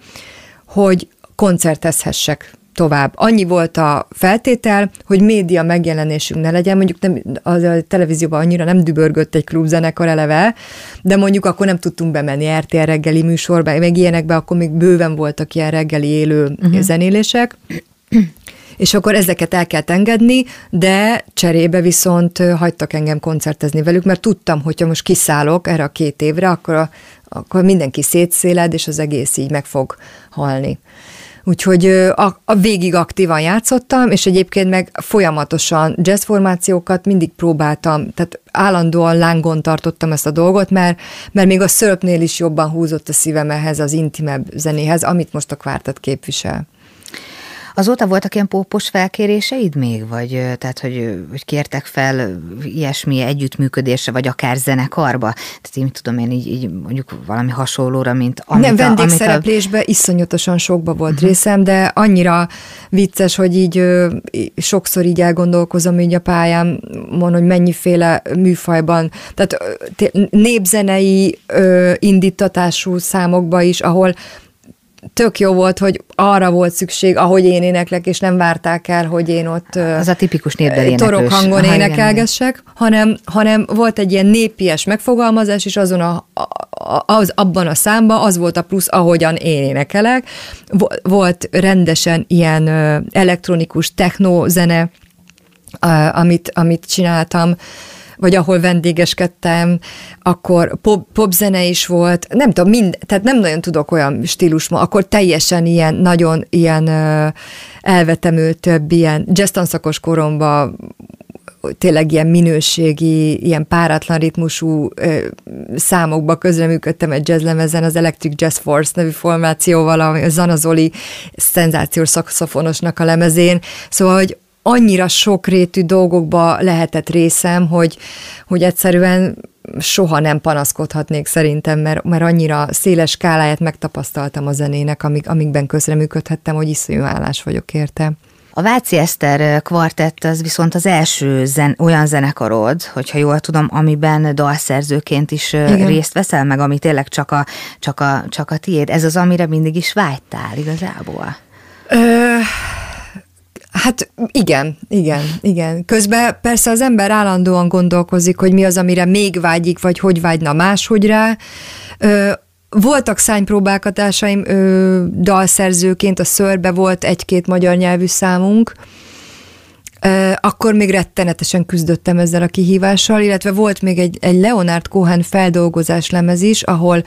hogy koncertezhessek tovább. Annyi volt a feltétel, hogy média megjelenésünk ne legyen, mondjuk nem, a televízióban annyira nem dübörgött egy klubzenekar eleve, de mondjuk akkor nem tudtunk bemenni RTL reggeli műsorba, meg ilyenekbe, akkor még bőven voltak ilyen reggeli élő uh-huh. zenélések, és akkor ezeket el kell engedni, de cserébe viszont hagytak engem koncertezni velük, mert tudtam, hogyha most kiszállok erre a két évre, akkor, a, akkor mindenki szétszéled, és az egész így meg fog halni. Úgyhogy a, a végig aktívan játszottam, és egyébként meg folyamatosan jazzformációkat mindig próbáltam, tehát állandóan lángon tartottam ezt a dolgot, mert, mert még a szörpnél is jobban húzott a szívem ehhez az intimebb zenéhez, amit most a kvártat képvisel. Azóta voltak ilyen pópos felkéréseid még, vagy tehát, hogy, hogy kértek fel ilyesmi együttműködésre, vagy akár zenekarba? Tehát én tudom én így, így mondjuk valami hasonlóra, mint amit Nem, vendégszereplésben a... iszonyatosan sokba volt uh-huh. részem, de annyira vicces, hogy így sokszor így elgondolkozom így a pályámon, hogy mennyiféle műfajban, tehát népzenei indítatású számokba is, ahol tök jó volt, hogy arra volt szükség, ahogy én éneklek, és nem várták el, hogy én ott az a tipikus torok hangon Aha, énekelgessek, igen. hanem, hanem volt egy ilyen népies megfogalmazás, és azon a, az, abban a számban az volt a plusz, ahogyan én énekelek. Volt rendesen ilyen elektronikus technózene, amit, amit csináltam, vagy ahol vendégeskedtem, akkor pop, popzene is volt, nem tudom, mind, tehát nem nagyon tudok olyan stílus ma, akkor teljesen ilyen, nagyon ilyen elvetemült több ilyen jazz tanszakos koromban tényleg ilyen minőségi, ilyen páratlan ritmusú ö, számokba közreműködtem egy jazzlemezen, az Electric Jazz Force nevű formációval, a Zanazoli szenzációs szakszofonosnak a lemezén. Szóval, hogy annyira sokrétű dolgokba lehetett részem, hogy, hogy egyszerűen soha nem panaszkodhatnék szerintem, mert, mert annyira széles skáláját megtapasztaltam a zenének, amik, amikben közreműködhettem, hogy iszonyú állás vagyok érte. A Váci Eszter kvartett az viszont az első zen, olyan zenekarod, hogyha jól tudom, amiben dalszerzőként is Igen. részt veszel, meg ami tényleg csak a, csak, a, csak a tiéd. Ez az, amire mindig is vágytál igazából? Ö, Hát igen, igen, igen. Közben persze az ember állandóan gondolkozik, hogy mi az, amire még vágyik, vagy hogy vágyna máshogy rá. Ö, voltak szánypróbálkatásaim ö, dalszerzőként, a szörbe volt egy-két magyar nyelvű számunk, akkor még rettenetesen küzdöttem ezzel a kihívással, illetve volt még egy, egy Leonard Cohen feldolgozás lemez is, ahol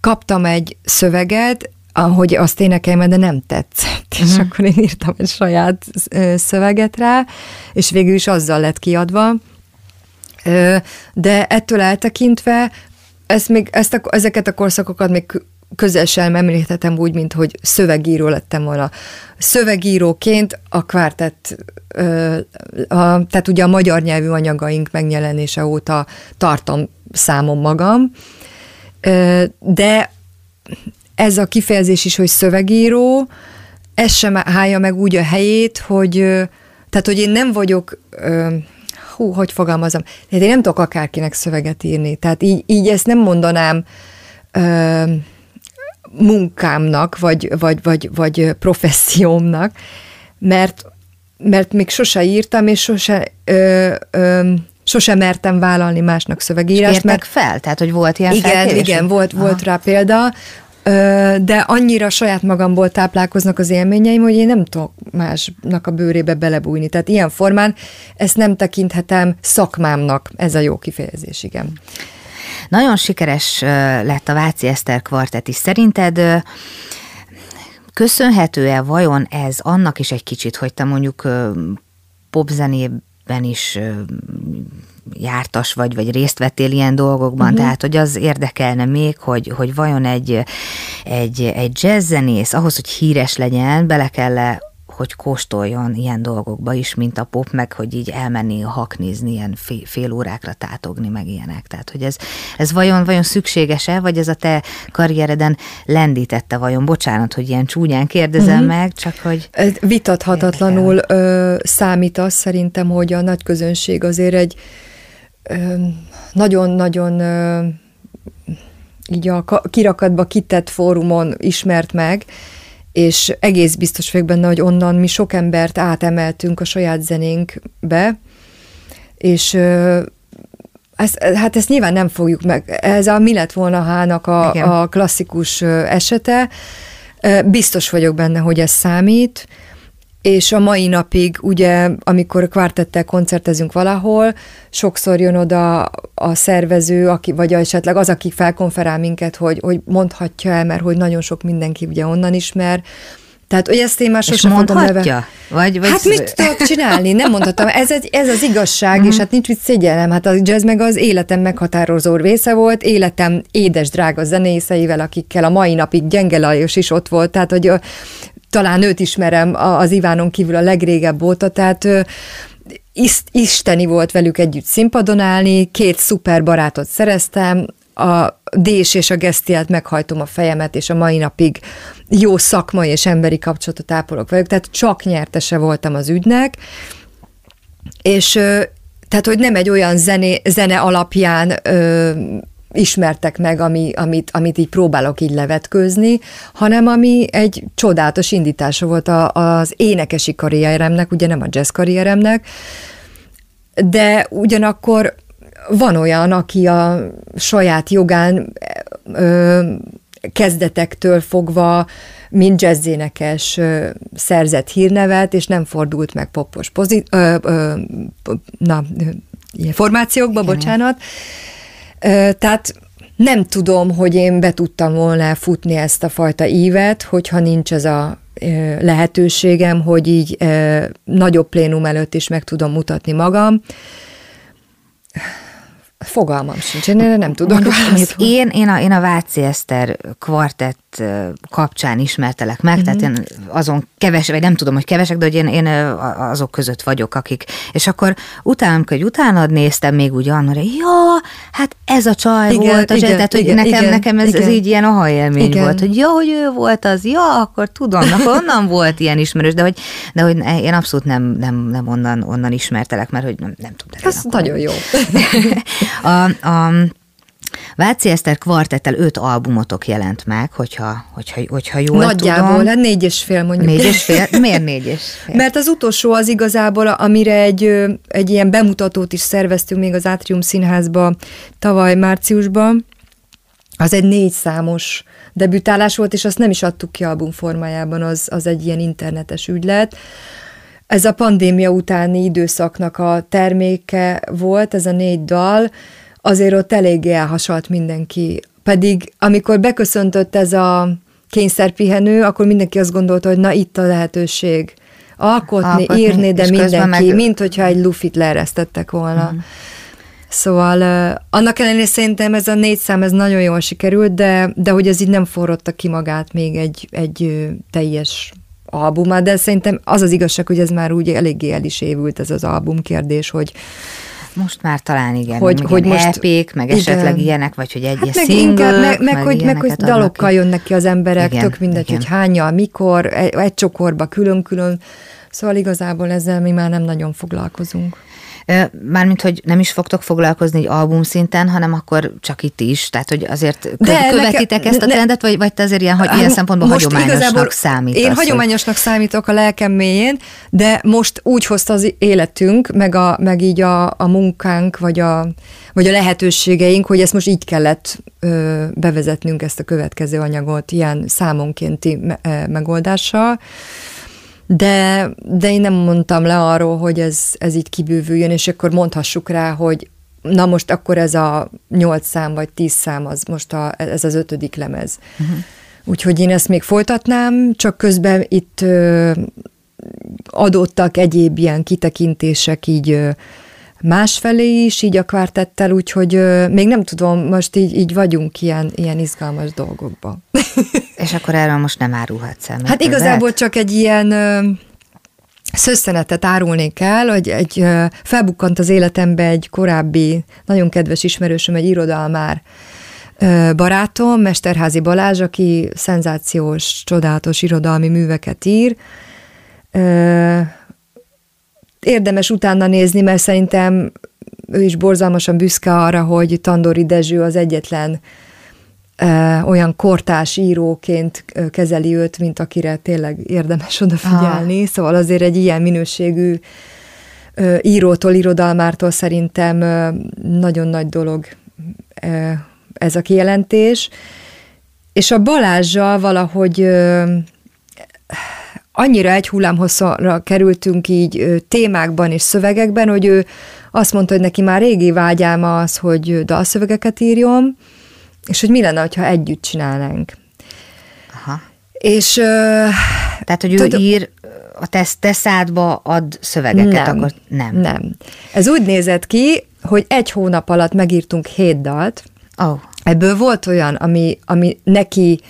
kaptam egy szöveget, ahogy azt énekeljem, de nem tetszett, uh-huh. és mhm. akkor én írtam egy saját szöveget rá, és végül is azzal lett kiadva. De ettől eltekintve ezt még, ezt a, ezeket a korszakokat még közel sem említhetem úgy, mint hogy szövegíró lettem volna. Szövegíróként a kvártett, a, tehát ugye a magyar nyelvű anyagaink megjelenése óta tartom számom magam, de ez a kifejezés is, hogy szövegíró, ez sem állja meg úgy a helyét, hogy tehát, hogy én nem vagyok hú, hogy fogalmazom, tehát én nem tudok akárkinek szöveget írni, tehát így, így ezt nem mondanám munkámnak, vagy, vagy, vagy, vagy professziómnak, mert, mert még sose írtam, és sose ö, ö, sose mertem vállalni másnak szövegírást. És mert fel? Tehát, hogy volt ilyen Igen, felkérés? igen, volt, volt rá példa, de annyira saját magamból táplálkoznak az élményeim, hogy én nem tudok másnak a bőrébe belebújni. Tehát ilyen formán ezt nem tekinthetem szakmámnak, ez a jó kifejezés, igen. Nagyon sikeres lett a Váci Eszter kvartet is. Szerinted köszönhető-e vajon ez annak is egy kicsit, hogy te mondjuk popzenében is jártas vagy, vagy részt vettél ilyen dolgokban, uh-huh. tehát hogy az érdekelne még, hogy, hogy vajon egy, egy, egy jazzzenész ahhoz, hogy híres legyen, bele kell -e hogy kóstoljon ilyen dolgokba is, mint a pop, meg hogy így elmenni haknizni, ilyen fél, fél órákra tátogni, meg ilyenek. Tehát, hogy ez, ez vajon, vajon szükséges-e, vagy ez a te karriereden lendítette vajon? Bocsánat, hogy ilyen csúnyán kérdezem uh-huh. meg, csak hogy... Vitathatatlanul ö, számít az szerintem, hogy a nagy közönség azért egy nagyon-nagyon így a kirakatba kitett fórumon ismert meg, és egész biztos vagyok benne, hogy onnan mi sok embert átemeltünk a saját zenénkbe, és ezt, hát ezt nyilván nem fogjuk meg. Ez a mi lett volna hának a, a klasszikus esete. Biztos vagyok benne, hogy ez számít, és a mai napig, ugye, amikor kvártettel koncertezünk valahol, sokszor jön oda a szervező, aki, vagy esetleg az, aki felkonferál minket, hogy, hogy mondhatja el, mert hogy nagyon sok mindenki ugye onnan ismer, tehát, hogy ezt én már sosem mondhatja? Vagy, vagy... Hát mit tudok csinálni? Nem mondhatom. Ez, egy, ez az igazság, uh-huh. és hát nincs mit szégyellem. Hát a jazz meg az életem meghatározó része volt, életem édes, drága zenészeivel, akikkel a mai napig Gyenge Lajos is ott volt, tehát, hogy talán őt ismerem az Ivánon kívül a legrégebb óta, tehát isteni volt velük együtt színpadon állni, két szuper barátot szereztem, a Dés és a Gesztiát meghajtom a fejemet, és a mai napig jó szakmai és emberi kapcsolatot ápolok velük, tehát csak nyertese voltam az ügynek, és tehát, hogy nem egy olyan zené, zene alapján ö, ismertek meg, ami, amit, amit így próbálok így levetkőzni, hanem ami egy csodálatos indítása volt a, az énekesi karrieremnek, ugye nem a jazz karrieremnek, de ugyanakkor van olyan, aki a saját jogán ö, kezdetektől fogva mint jazzénekes ö, szerzett hírnevet, és nem fordult meg popos pozit, ö, ö, na, formációkba, Igen. bocsánat, tehát nem tudom, hogy én be tudtam volna futni ezt a fajta ívet, hogyha nincs ez a lehetőségem, hogy így nagyobb plénum előtt is meg tudom mutatni magam. Fogalmam sincs, én erre nem tudok mondjuk én, én, a, én a Váci Eszter kvartett kapcsán ismertelek meg, uh-huh. tehát én azon keves, vagy nem tudom, hogy kevesek, de hogy én, én azok között vagyok, akik, és akkor utána, amikor utána néztem még úgy annak, hogy ja, hát ez a csaj igen, volt, a igen, tehát hogy igen, nekem, igen, nekem ez, igen. ez így ilyen aha élmény igen. volt, hogy ja, hogy ő volt az, ja, akkor tudom, akkor onnan volt ilyen ismerős, de hogy, de hogy én abszolút nem, nem, nem onnan, onnan ismertelek, mert hogy nem, nem tudom. Ez nagyon jó. a, a Váci Eszter kvartettel öt albumotok jelent meg, hogyha, hogyha, hogyha jól Nagyjából, tudom. hát négy és fél mondjuk. Négy és fél? Miért négy és fél? Mert az utolsó az igazából, amire egy, egy ilyen bemutatót is szerveztünk még az Átrium Színházba tavaly márciusban, az egy négy számos debütálás volt, és azt nem is adtuk ki album formájában, az, az egy ilyen internetes ügylet. Ez a pandémia utáni időszaknak a terméke volt, ez a négy dal, azért ott eléggé elhasalt mindenki. Pedig amikor beköszöntött ez a kényszerpihenő, akkor mindenki azt gondolta, hogy na itt a lehetőség alkotni, alkotni írni, de mindenki, meg... mint hogyha egy lufit leeresztettek volna. Mm. Szóval uh, annak ellenére szerintem ez a négy szám ez nagyon jól sikerült, de, de hogy ez így nem forrotta ki magát még egy, egy teljes albumát, de szerintem az az igazság, hogy ez már úgy eléggé el is évült ez az album kérdés, hogy most már talán igen, hogy, hogy most EP-k, meg igen. esetleg ilyenek, vagy hogy egy hát meg single, inkább, meg, meg, meg, hogy, meg hogy dalokkal ki. jönnek ki az emberek, igen, tök mindegy, igen. hogy hányal, mikor, egy, egy csokorba külön-külön, szóval igazából ezzel mi már nem nagyon foglalkozunk. Mármint, hogy nem is fogtok foglalkozni egy album szinten, hanem akkor csak itt is. Tehát, hogy azért De követitek nekem, ezt a trendet, vagy, vagy te azért ilyen, hogy ilyen szempontból most hagyományosnak számít? Én hagyományosnak hogy... számítok a lelkem mélyén, de most úgy hozta az életünk, meg, a, meg így a, a munkánk, vagy a, vagy a lehetőségeink, hogy ezt most így kellett ö, bevezetnünk ezt a következő anyagot ilyen számonkénti me, megoldással de, de én nem mondtam le arról, hogy ez, ez így kibővüljön, és akkor mondhassuk rá, hogy na most akkor ez a nyolc szám vagy tíz szám, az most a, ez az ötödik lemez. Uh-huh. Úgyhogy én ezt még folytatnám, csak közben itt ö, adottak egyéb ilyen kitekintések így ö, másfelé is, így a kvártettel, úgyhogy ö, még nem tudom, most így, így vagyunk ilyen, ilyen izgalmas dolgokban. És akkor erről most nem árulhatsz el. Hát igazából lehet? csak egy ilyen ö, szösszenetet árulnék el, hogy egy felbukkant az életembe egy korábbi, nagyon kedves ismerősöm, egy irodalmár barátom, Mesterházi Balázs, aki szenzációs, csodálatos irodalmi műveket ír. Érdemes utána nézni, mert szerintem ő is borzalmasan büszke arra, hogy Tandori Dezső az egyetlen ö, olyan kortás íróként kezeli őt, mint akire tényleg érdemes odafigyelni. Ah. Szóval azért egy ilyen minőségű ö, írótól, irodalmártól szerintem ö, nagyon nagy dolog ö, ez a kijelentés. És a Balázsjal valahogy ö, annyira egy hullámhosszra kerültünk így témákban és szövegekben, hogy ő azt mondta, hogy neki már régi vágyálma az, hogy dalszövegeket írjon, és hogy mi lenne, ha együtt csinálnánk. Aha. És... Tehát, hogy ő tud, ír, a te, te szádba ad szövegeket, nem, akkor nem. Nem. Ez úgy nézett ki, hogy egy hónap alatt megírtunk hét dalt. Oh. Ebből volt olyan, ami, ami neki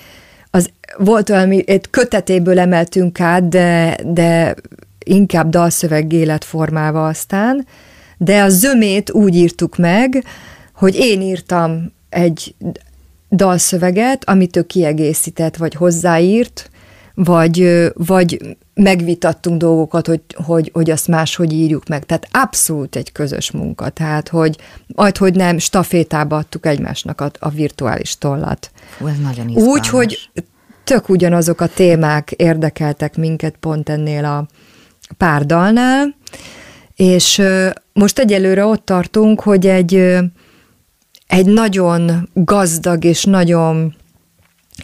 volt olyan, egy kötetéből emeltünk át, de, de inkább dalszöveggé lett formálva aztán, de a zömét úgy írtuk meg, hogy én írtam egy dalszöveget, amit ő kiegészített, vagy hozzáírt, vagy, vagy megvitattunk dolgokat, hogy, hogy, hogy azt máshogy írjuk meg. Tehát abszolút egy közös munka. Tehát, hogy majd, hogy nem, stafétába adtuk egymásnak a, a virtuális tollat. Ez nagyon izgalmas. Úgy, hogy tök ugyanazok a témák érdekeltek minket pont ennél a pár dalnál, és most egyelőre ott tartunk, hogy egy, egy nagyon gazdag és nagyon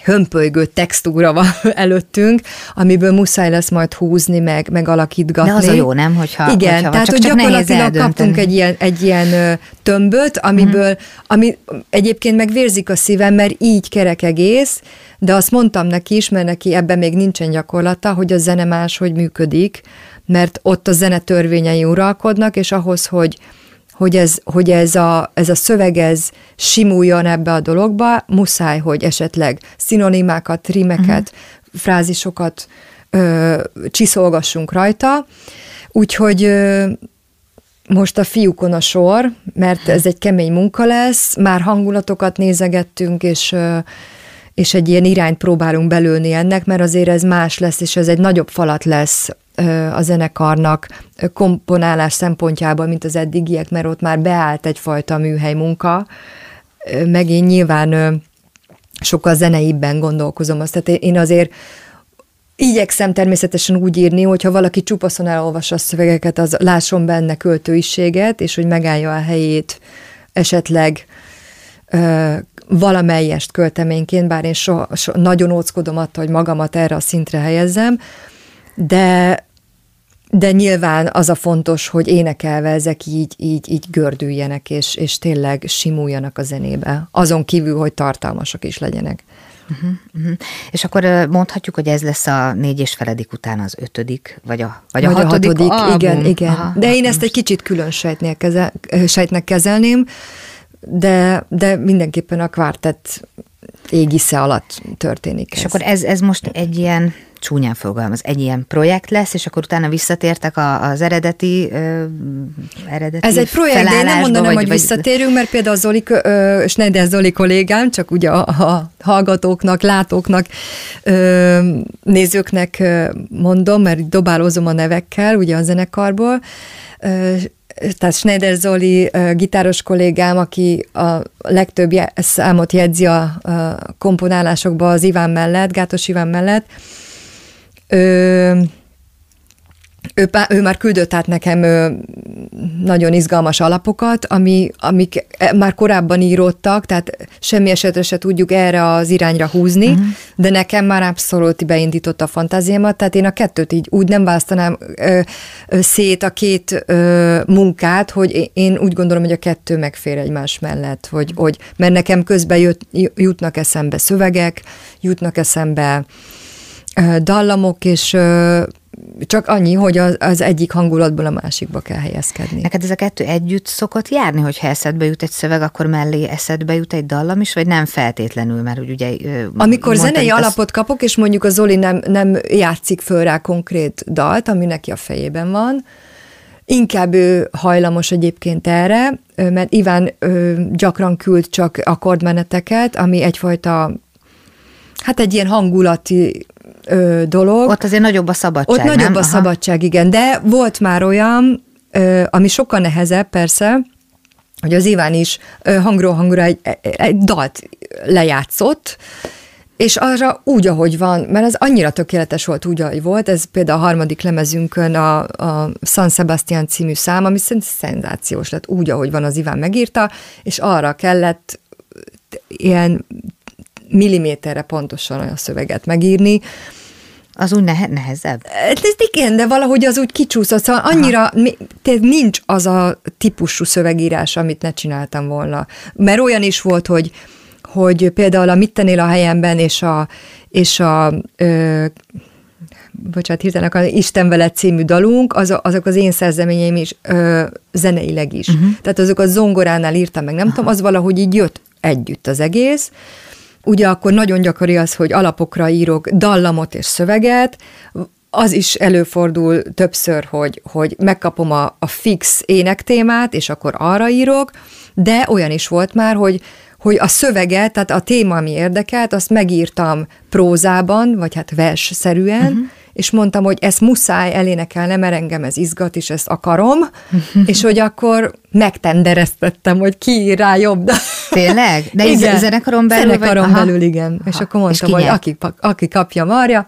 hömpölygő textúra van előttünk, amiből muszáj lesz majd húzni, meg, meg alakítgatni. De az a jó, nem? Hogyha, Igen, hogyha tehát csak, hogy gyakorlatilag kaptunk egy ilyen, egy ilyen tömböt, amiből, mm. ami egyébként megvérzik a szívem, mert így kerek egész, de azt mondtam neki is, mert neki ebben még nincsen gyakorlata, hogy a zene máshogy működik, mert ott a zene törvényei uralkodnak, és ahhoz, hogy hogy ez, hogy ez, a, ez a szöveg ez simuljon ebbe a dologba, muszáj, hogy esetleg szinonimákat, rímeket, uh-huh. frázisokat ö, csiszolgassunk rajta. Úgyhogy ö, most a fiúkon a sor, mert ez egy kemény munka lesz, már hangulatokat nézegettünk, és ö, és egy ilyen irányt próbálunk belőni ennek, mert azért ez más lesz, és ez egy nagyobb falat lesz a zenekarnak komponálás szempontjából, mint az eddigiek, mert ott már beállt egyfajta műhely munka, meg én nyilván sokkal zeneibben gondolkozom. Azt, tehát én azért igyekszem természetesen úgy írni, hogyha valaki csupaszon elolvassa a szövegeket, az lásson benne költőiséget, és hogy megállja a helyét esetleg valamelyest költeményként, bár én so, so, nagyon óckodom attól, hogy magamat erre a szintre helyezzem, de de nyilván az a fontos, hogy énekelve ezek így, így, így gördüljenek, és, és tényleg simuljanak a zenébe. Azon kívül, hogy tartalmasak is legyenek. Uh-huh, uh-huh. És akkor mondhatjuk, hogy ez lesz a négy és feledik után az ötödik, vagy a, vagy vagy a hatodik, a hatodik Igen, igen. Aha, de én ezt egy kicsit külön sejtnél kezel, sejtnek kezelném, de, de mindenképpen a kvártett égisze alatt történik. És ez. akkor ez, ez most egy ilyen csúnyán fogalmaz, egy ilyen projekt lesz, és akkor utána visszatértek a, az eredeti, ö, eredeti Ez egy projekt, de én nem mondanám, vagy, hogy visszatérünk, mert például Zoli, ö, Schneider Zoli kollégám, csak ugye a, a hallgatóknak, látóknak, ö, nézőknek mondom, mert dobálózom a nevekkel, ugye a zenekarból, tehát Schneider Zoli gitáros kollégám, aki a legtöbb számot jegyzi a komponálásokba az Iván mellett, Gátos Iván mellett, ő, ő, ő már küldött át nekem nagyon izgalmas alapokat, ami, amik e, már korábban íródtak, tehát semmi esetre se tudjuk erre az irányra húzni, uh-huh. de nekem már abszolút beindította a fantáziámat, tehát én a kettőt így úgy nem választanám ö, ö, szét a két ö, munkát, hogy én úgy gondolom, hogy a kettő megfér egymás mellett, hogy, hogy mert nekem közben jut, jutnak eszembe szövegek, jutnak eszembe dallamok, és csak annyi, hogy az, az egyik hangulatból a másikba kell helyezkedni. Neked ez a kettő együtt szokott járni, hogy eszedbe jut egy szöveg, akkor mellé eszedbe jut egy dallam is, vagy nem feltétlenül, mert ugye... Amikor zenei alapot kapok, és mondjuk a Zoli nem, nem játszik föl rá konkrét dalt, ami neki a fejében van, Inkább ő hajlamos egyébként erre, mert Iván gyakran küld csak akkordmeneteket, ami egyfajta, hát egy ilyen hangulati ö, dolog. Ott azért nagyobb a szabadság, Ott nagyobb nem? a Aha. szabadság, igen. De volt már olyan, ö, ami sokkal nehezebb persze, hogy az Iván is hangról hangra egy, egy dalt lejátszott, és arra úgy, ahogy van, mert ez annyira tökéletes volt úgy, ahogy volt, ez például a harmadik lemezünkön a, a San Sebastian című szám, ami szerintem szenzációs lett, úgy, ahogy van, az Iván megírta, és arra kellett ilyen milliméterre pontosan a szöveget megírni, az úgy nehe- nehezebb? Ez igen, de valahogy az úgy kicsúszott, szóval annyira, tehát nincs az a típusú szövegírás, amit ne csináltam volna. Mert olyan is volt, hogy, hogy például a Mit tenél a helyemben, és a, és a ö, bocsánat, hirtelen a Isten veled című dalunk, az, azok az én szerzeményeim is ö, zeneileg is. Uh-huh. Tehát azok a zongoránál írtam meg, nem Aha. tudom, az valahogy így jött együtt az egész, Ugye akkor nagyon gyakori az, hogy alapokra írok dallamot és szöveget, az is előfordul többször, hogy, hogy megkapom a, a fix énektémát, és akkor arra írok, de olyan is volt már, hogy, hogy a szöveget, tehát a téma, ami érdekelt, azt megírtam prózában, vagy hát versszerűen, uh-huh és mondtam, hogy ezt muszáj elénekelnem, mert engem ez izgat, és ezt akarom, és hogy akkor megtendereztettem, hogy ki ír rá jobb. Tényleg? De igen. zenekaron belül? Zenekaron vagy? belül, igen. Aha. És akkor mondtam, és hogy aki, aki kapja marja.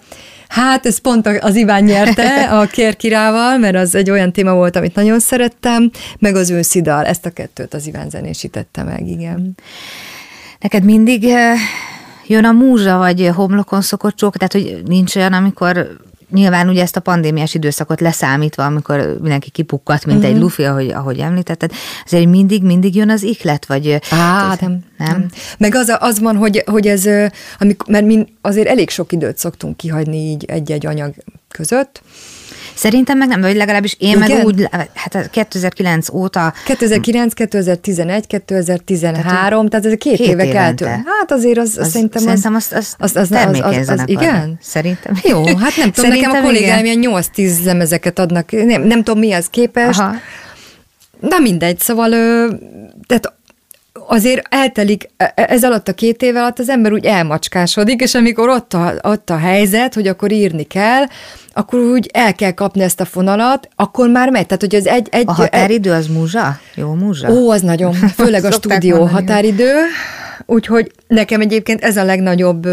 Hát ez pont az Iván nyerte a Kérkirával, mert az egy olyan téma volt, amit nagyon szerettem, meg az őszidal. Ezt a kettőt az Iván zenésítette meg, igen. Neked mindig eh, jön a múzsa, vagy homlokon szokott csók, tehát hogy nincs olyan, amikor nyilván ugye ezt a pandémiás időszakot leszámítva, amikor mindenki kipukkadt, mint uh-huh. egy mhm. lufi, ahogy, ahogy említetted, azért mindig, mindig jön az iklet, vagy... Á, nem, nem. nem. Meg az, az van, hogy, hogy ez, amikor, mert mi azért elég sok időt szoktunk kihagyni így egy-egy anyag között, Szerintem meg nem, vagy legalábbis én Igen? meg úgy, hát 2009 óta... 2009, 2011, 2013, tehát ez a két, két évek eltől. Hát azért az, az szerintem. Szerintem az, az, az, az, az, az, az, Igen? Szerintem. Jó, hát nem tudom, nekem a kollégáim ilyen 8-10 lemezeket adnak, nem, nem tudom mi az képest. Aha. Na mindegy, szóval tehát azért eltelik, e, e, ez alatt a két év alatt az ember úgy elmacskásodik, és amikor ott a, ott a helyzet, hogy akkor írni kell, akkor úgy el kell kapni ezt a fonalat, akkor már megy. Tehát, hogy az egy, egy, a határidő az múzsa? Jó múzsa? Ó, az nagyon, főleg a stúdió mondani. határidő. Úgyhogy nekem egyébként ez a legnagyobb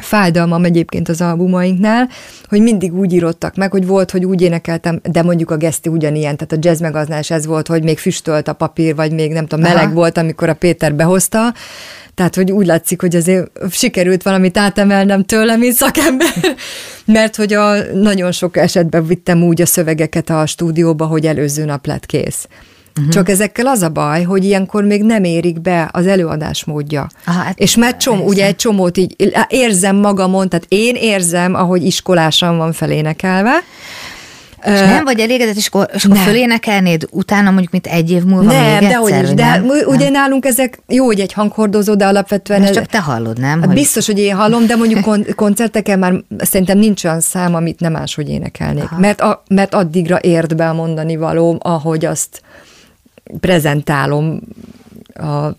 fájdalmam egyébként az albumainknál, hogy mindig úgy írottak meg, hogy volt, hogy úgy énekeltem, de mondjuk a geszti ugyanilyen, tehát a jazz megaznál ez volt, hogy még füstölt a papír, vagy még nem tudom, meleg Aha. volt, amikor a Péter behozta, tehát, hogy úgy látszik, hogy azért sikerült valamit átemelnem tőle, mint szakember, mert hogy a, nagyon sok esetben vittem úgy a szövegeket a stúdióba, hogy előző nap lett kész. Uh-huh. Csak ezekkel az a baj, hogy ilyenkor még nem érik be az előadás módja. Aha, hát és mert csom, ugye egy csomót így érzem magamon, tehát én érzem, ahogy iskolásan van felénekelve, és nem vagy elégedett, és akkor, és akkor fölénekelnéd utána mondjuk, mint egy év múlva nem, még de egyszer, is, de nem? ugye nem? nálunk ezek, jó, hogy egy hanghordozó, de alapvetően... Most csak te hallod, nem? Hogy... Biztos, hogy én hallom, de mondjuk kon- koncerteken már szerintem nincs olyan szám, amit nem máshogy énekelnék. Mert, a, mert addigra ért be a mondani valóm, ahogy azt prezentálom, a,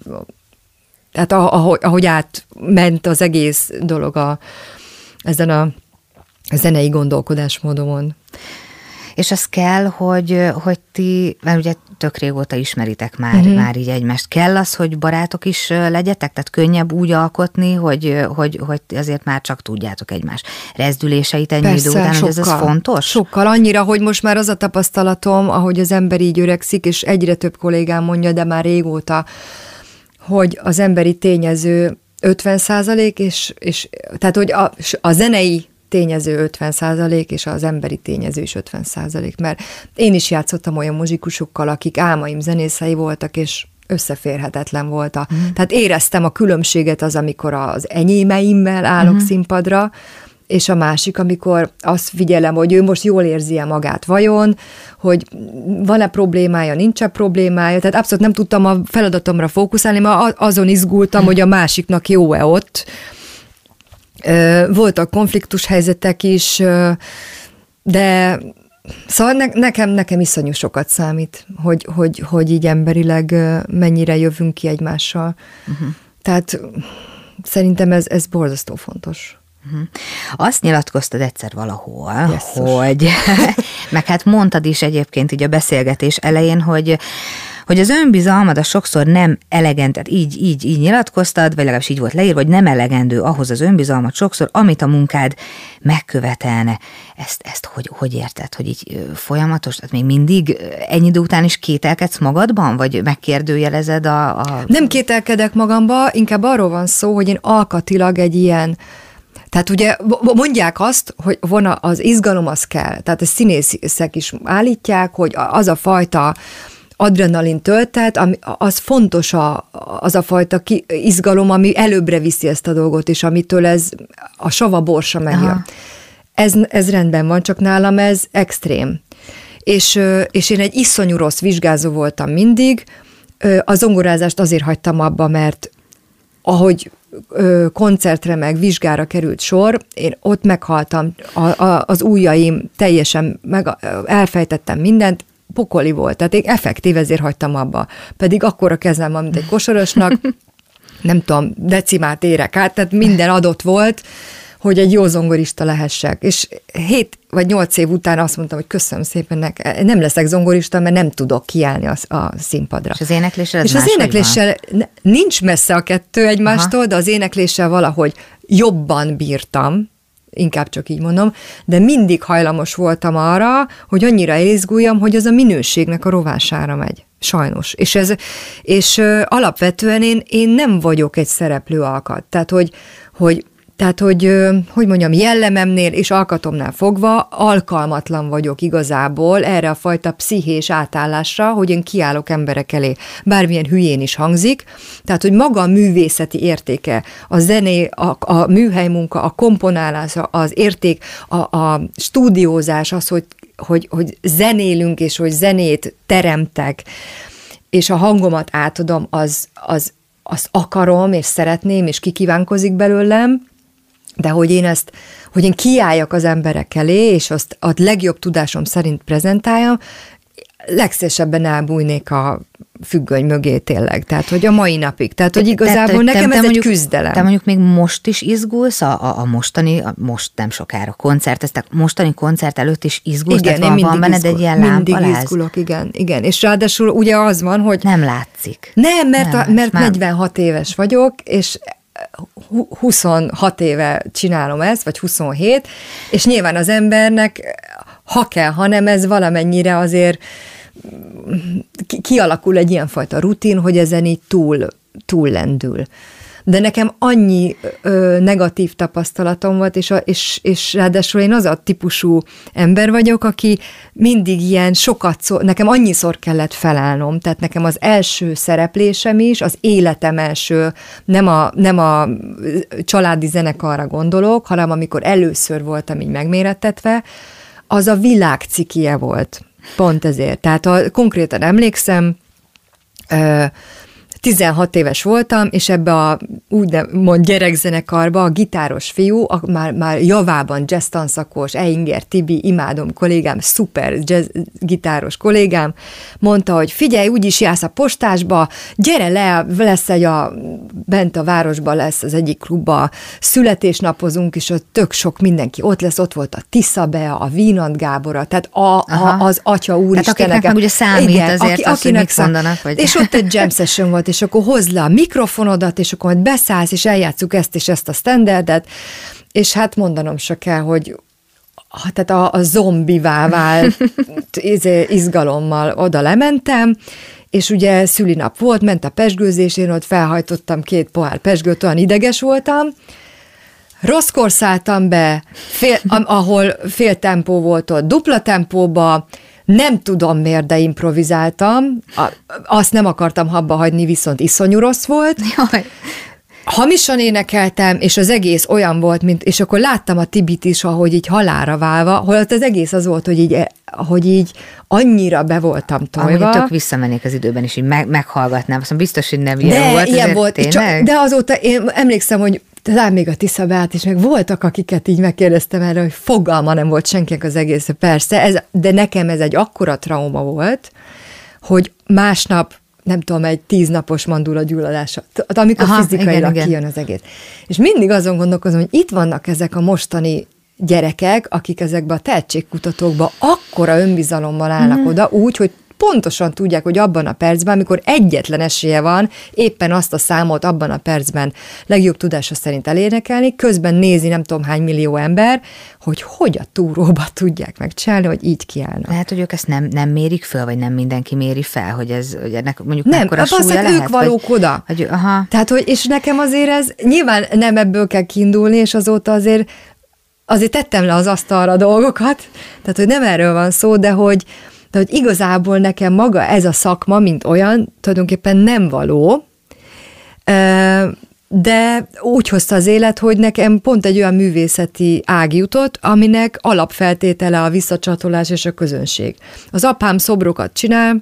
tehát ahogy, ahogy átment az egész dolog a, ezen a zenei gondolkodásmódomon. És az kell, hogy, hogy ti, mert ugye tök régóta ismeritek már, uh-huh. már így egymást. Kell az, hogy barátok is legyetek? Tehát könnyebb úgy alkotni, hogy, hogy, hogy azért már csak tudjátok egymás rezdüléseit ennyi Persze, idő után, sokkal, hogy ez, ez fontos? Sokkal, annyira, hogy most már az a tapasztalatom, ahogy az ember így öregszik, és egyre több kollégám mondja, de már régóta, hogy az emberi tényező 50 százalék, és, és tehát, hogy a, a zenei tényező 50 százalék, és az emberi tényező is 50 százalék, mert én is játszottam olyan muzsikusokkal, akik álmaim zenészei voltak, és összeférhetetlen volt. A, mm. Tehát éreztem a különbséget az, amikor az enyémeimmel állok mm. színpadra, és a másik, amikor azt figyelem, hogy ő most jól érzi-e magát vajon, hogy van-e problémája, nincs-e problémája, tehát abszolút nem tudtam a feladatomra fókuszálni, mert azon izgultam, hogy a másiknak jó-e ott, voltak konfliktus helyzetek is, de Szóval ne, nekem, nekem iszonyú sokat számít, hogy, hogy, hogy így emberileg mennyire jövünk ki egymással. Uh-huh. Tehát szerintem ez, ez borzasztó fontos. Uh-huh. Azt nyilatkoztad egyszer valahol, yes, hogy, meg hát mondtad is egyébként így a beszélgetés elején, hogy hogy az önbizalmad a sokszor nem elegendő, tehát így, így, így nyilatkoztad, vagy legalábbis így volt leírva, hogy nem elegendő ahhoz az önbizalmat sokszor, amit a munkád megkövetelne. Ezt, ezt hogy, hogy érted, hogy így folyamatos, tehát még mindig ennyi idő után is kételkedsz magadban, vagy megkérdőjelezed a, a... Nem kételkedek magamba, inkább arról van szó, hogy én alkatilag egy ilyen tehát ugye mondják azt, hogy van az izgalom, az kell. Tehát a színészek is állítják, hogy az a fajta adrenalin töltet, ami, az fontos a, az a fajta ki, izgalom, ami előbbre viszi ezt a dolgot, és amitől ez a sava borsa megjön. Ez, ez rendben van, csak nálam ez extrém. És, és én egy iszonyú rossz vizsgázó voltam mindig, a zongorázást azért hagytam abba, mert ahogy koncertre meg vizsgára került sor, én ott meghaltam, a, a, az ujjaim teljesen meg, elfejtettem mindent, pokoli volt, tehát én effektív ezért hagytam abba. Pedig akkor a kezem van, mint egy kosorosnak, nem tudom, decimát érek át, tehát minden adott volt, hogy egy jó zongorista lehessek. És hét vagy nyolc év után azt mondtam, hogy köszönöm szépen, nem leszek zongorista, mert nem tudok kiállni a, a színpadra. És az énekléssel És az énekléssel van? nincs messze a kettő egymástól, Aha. de az énekléssel valahogy jobban bírtam, inkább csak így mondom, de mindig hajlamos voltam arra, hogy annyira izguljam, hogy az a minőségnek a rovására megy. Sajnos. És, ez, és alapvetően én, én nem vagyok egy szereplő alkat. Tehát, hogy, hogy Tehát, hogy, hogy mondjam, jellememnél és alkatomnál fogva alkalmatlan vagyok igazából erre a fajta pszichés átállásra, hogy én kiállok emberek elé. Bármilyen hülyén is hangzik. Tehát, hogy maga a művészeti értéke, a zené, a, a műhelymunka, a komponálás, az érték, a, a stúdiózás, az, hogy, hogy, hogy zenélünk és hogy zenét teremtek, és a hangomat átadom, az, az, az akarom, és szeretném, és kikívánkozik belőlem, de hogy én ezt, hogy én kiálljak az emberek elé, és azt a legjobb tudásom szerint prezentáljam, legszívesebben elbújnék a függöny mögé tényleg, tehát hogy a mai napig. Tehát, hogy igazából te, te, nekem te, ez te mondjuk, egy küzdelem. Te mondjuk még most is izgulsz a, a, a mostani, a most nem sokára koncerteztek, mostani koncert előtt is izgulsz, igen, tehát van, van benned egy ilyen Mindig izgulok, igen, igen. És ráadásul ugye az van, hogy... Nem látszik. Nem, mert, nem, a, mert 46 éves vagyok, és 26 éve csinálom ezt, vagy 27, és nyilván az embernek, ha kell, hanem ez valamennyire azért kialakul egy ilyenfajta rutin, hogy ezen így túl, túl lendül de nekem annyi ö, negatív tapasztalatom volt, és, a, és, és ráadásul én az a típusú ember vagyok, aki mindig ilyen sokat szó, nekem annyiszor kellett felállnom, tehát nekem az első szereplésem is, az életem első, nem a, nem a családi zenekarra gondolok, hanem amikor először voltam így megmérettetve, az a világ cikie volt. Pont ezért. Tehát a, konkrétan emlékszem, ö, 16 éves voltam, és ebbe a úgymond gyerekzenekarba a gitáros fiú, a, már, már javában jazz tanszakos, Einger Tibi, imádom kollégám, szuper jazz gitáros kollégám, mondta, hogy figyelj, úgyis jársz a postásba, gyere le, lesz egy a, bent a városban lesz az egyik klubba, születésnapozunk, és ott tök sok mindenki ott lesz, ott volt a Tisza Bea, a Vínant Gábora, tehát a, a, az atya úristenek. Tehát akiknek meg ugye számít igen, azért aki, az, akinek hogy mit mondanak. Vagy... És ott egy jam session volt, és akkor hozd le a mikrofonodat, és akkor majd beszállsz, és eljátszuk ezt és ezt a standardet, és hát mondanom se kell, hogy tehát a, a zombivá vált izé, izgalommal oda lementem, és ugye szülinap volt, ment a pesgőzés, én ott felhajtottam két pohár pesgőt, olyan ideges voltam, rosszkor szálltam be, fél, ahol fél tempó volt ott, dupla tempóba, nem tudom miért, de improvizáltam. A, azt nem akartam habba hagyni, viszont iszonyú rossz volt. Jaj. Hamisan énekeltem, és az egész olyan volt, mint, és akkor láttam a Tibit is, ahogy így halára válva, holott az egész az volt, hogy így, hogy így annyira be voltam tojva. Ahogy tök visszamennék az időben, és így meg, meghallgatnám, azt biztos, hogy nem ilyen de, volt. ilyen volt, csak, de azóta én emlékszem, hogy talán még a Tisza Beát is, meg voltak, akiket így megkérdeztem erre, hogy fogalma nem volt senkinek az egész. Persze, ez, de nekem ez egy akkora trauma volt, hogy másnap nem tudom, egy tíznapos mandula gyulladása, amikor Aha, fizikailag igen, kijön igen. az egész. És mindig azon gondolkozom, hogy itt vannak ezek a mostani gyerekek, akik ezekbe a tehetségkutatókba akkora önbizalommal állnak mm. oda, úgy, hogy pontosan tudják, hogy abban a percben, amikor egyetlen esélye van, éppen azt a számot abban a percben legjobb tudása szerint elénekelni, közben nézi nem tudom hány millió ember, hogy hogy a túróba tudják megcsinálni, hogy így kiállnak. Lehet, hogy ők ezt nem, nem mérik föl, vagy nem mindenki méri fel, hogy ez hogy ennek mondjuk nem, mekkora súlya lehet? ők valók vagy, oda. Hogy, aha. Tehát, hogy, és nekem azért ez, nyilván nem ebből kell kiindulni, és azóta azért azért tettem le az asztalra dolgokat, tehát, hogy nem erről van szó, de hogy, de hogy igazából nekem maga ez a szakma, mint olyan, tulajdonképpen nem való, de úgy hozta az élet, hogy nekem pont egy olyan művészeti ág jutott, aminek alapfeltétele a visszacsatolás és a közönség. Az apám szobrokat csinál,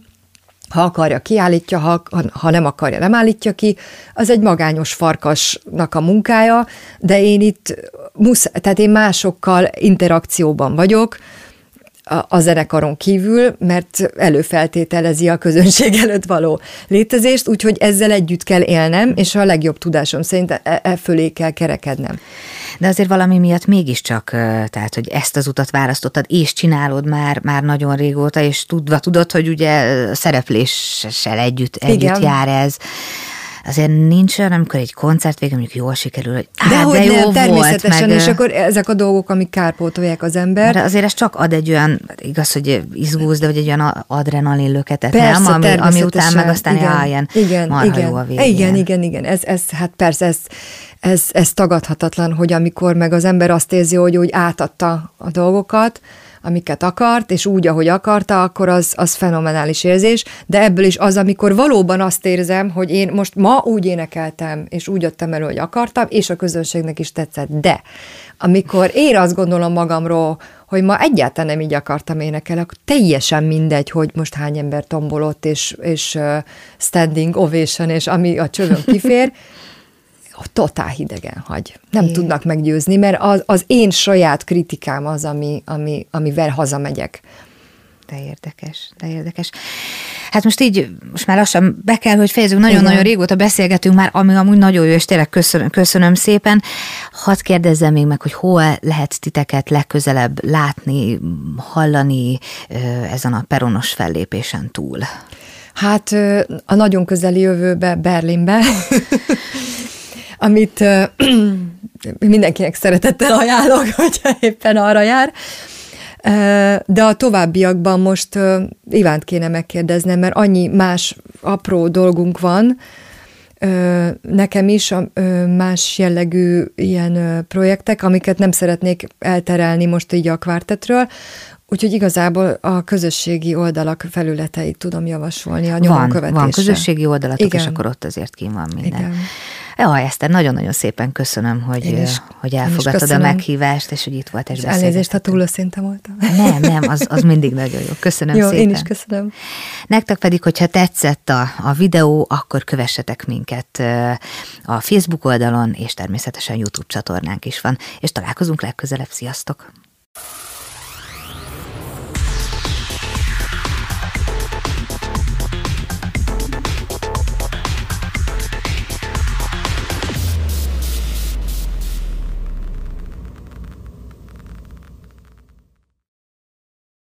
ha akarja, kiállítja, ha, ha nem akarja, nem állítja ki. Az egy magányos farkasnak a munkája, de én itt, musz, tehát én másokkal interakcióban vagyok, a zenekaron kívül, mert előfeltételezi a közönség előtt való létezést, úgyhogy ezzel együtt kell élnem, és a legjobb tudásom szerint e, e fölé kell kerekednem. De azért valami miatt mégiscsak, tehát, hogy ezt az utat választottad, és csinálod már, már nagyon régóta, és tudva tudod, hogy ugye szerepléssel együtt, együtt Igen. jár ez azért nincs olyan, amikor egy koncert vége mondjuk jól sikerül, hogy de, hát, de jó nem, természetesen, volt, meg, és akkor ezek a dolgok, amik kárpótolják az ember. De azért ez csak ad egy olyan, igaz, hogy izgúz, de hogy egy olyan adrenalin löketet, persze, nem? Ami, ami után meg aztán igen, jaj, ilyen igen, igen, jó a végén. Igen, igen, igen, ez, ez, hát persze, ez, ez, ez tagadhatatlan, hogy amikor meg az ember azt érzi, hogy úgy átadta a dolgokat, amiket akart, és úgy, ahogy akarta, akkor az, az fenomenális érzés, de ebből is az, amikor valóban azt érzem, hogy én most ma úgy énekeltem, és úgy jöttem elő, hogy akartam, és a közönségnek is tetszett, de amikor én azt gondolom magamról, hogy ma egyáltalán nem így akartam énekelni, akkor teljesen mindegy, hogy most hány ember tombolott, és, és standing ovation, és ami a csövön kifér, totál hidegen hagy. Nem é. tudnak meggyőzni, mert az, az én saját kritikám az, ami, ami, amivel hazamegyek. De érdekes, de érdekes. Hát most így, most már lassan be kell, hogy fejezzük, nagyon-nagyon régóta beszélgetünk már, ami amúgy nagyon jó, és tényleg köszönöm, köszönöm szépen. Hadd kérdezzem még meg, hogy hol lehet titeket legközelebb látni, hallani ezen a peronos fellépésen túl? Hát a nagyon közeli jövőbe Berlinbe. amit mindenkinek szeretettel ajánlok, hogyha éppen arra jár. De a továbbiakban most Ivánt kéne megkérdeznem, mert annyi más apró dolgunk van, nekem is más jellegű ilyen projektek, amiket nem szeretnék elterelni most így a kvártetről, Úgyhogy igazából a közösségi oldalak felületeit tudom javasolni a nyomonkövetésre. Van, van közösségi oldalatok, Igen. és akkor ott azért kín van minden. Igen. Ja, Eszter, nagyon-nagyon szépen köszönöm, hogy, is, hogy elfogadtad a meghívást, és hogy itt volt és Elnézést, ha túl őszinte voltam. Nem, nem, az, az mindig nagyon jó. Köszönöm jó, szépen. én is köszönöm. Nektek pedig, hogyha tetszett a, a videó, akkor kövessetek minket a Facebook oldalon, és természetesen YouTube csatornánk is van, és találkozunk legközelebb. Sziasztok!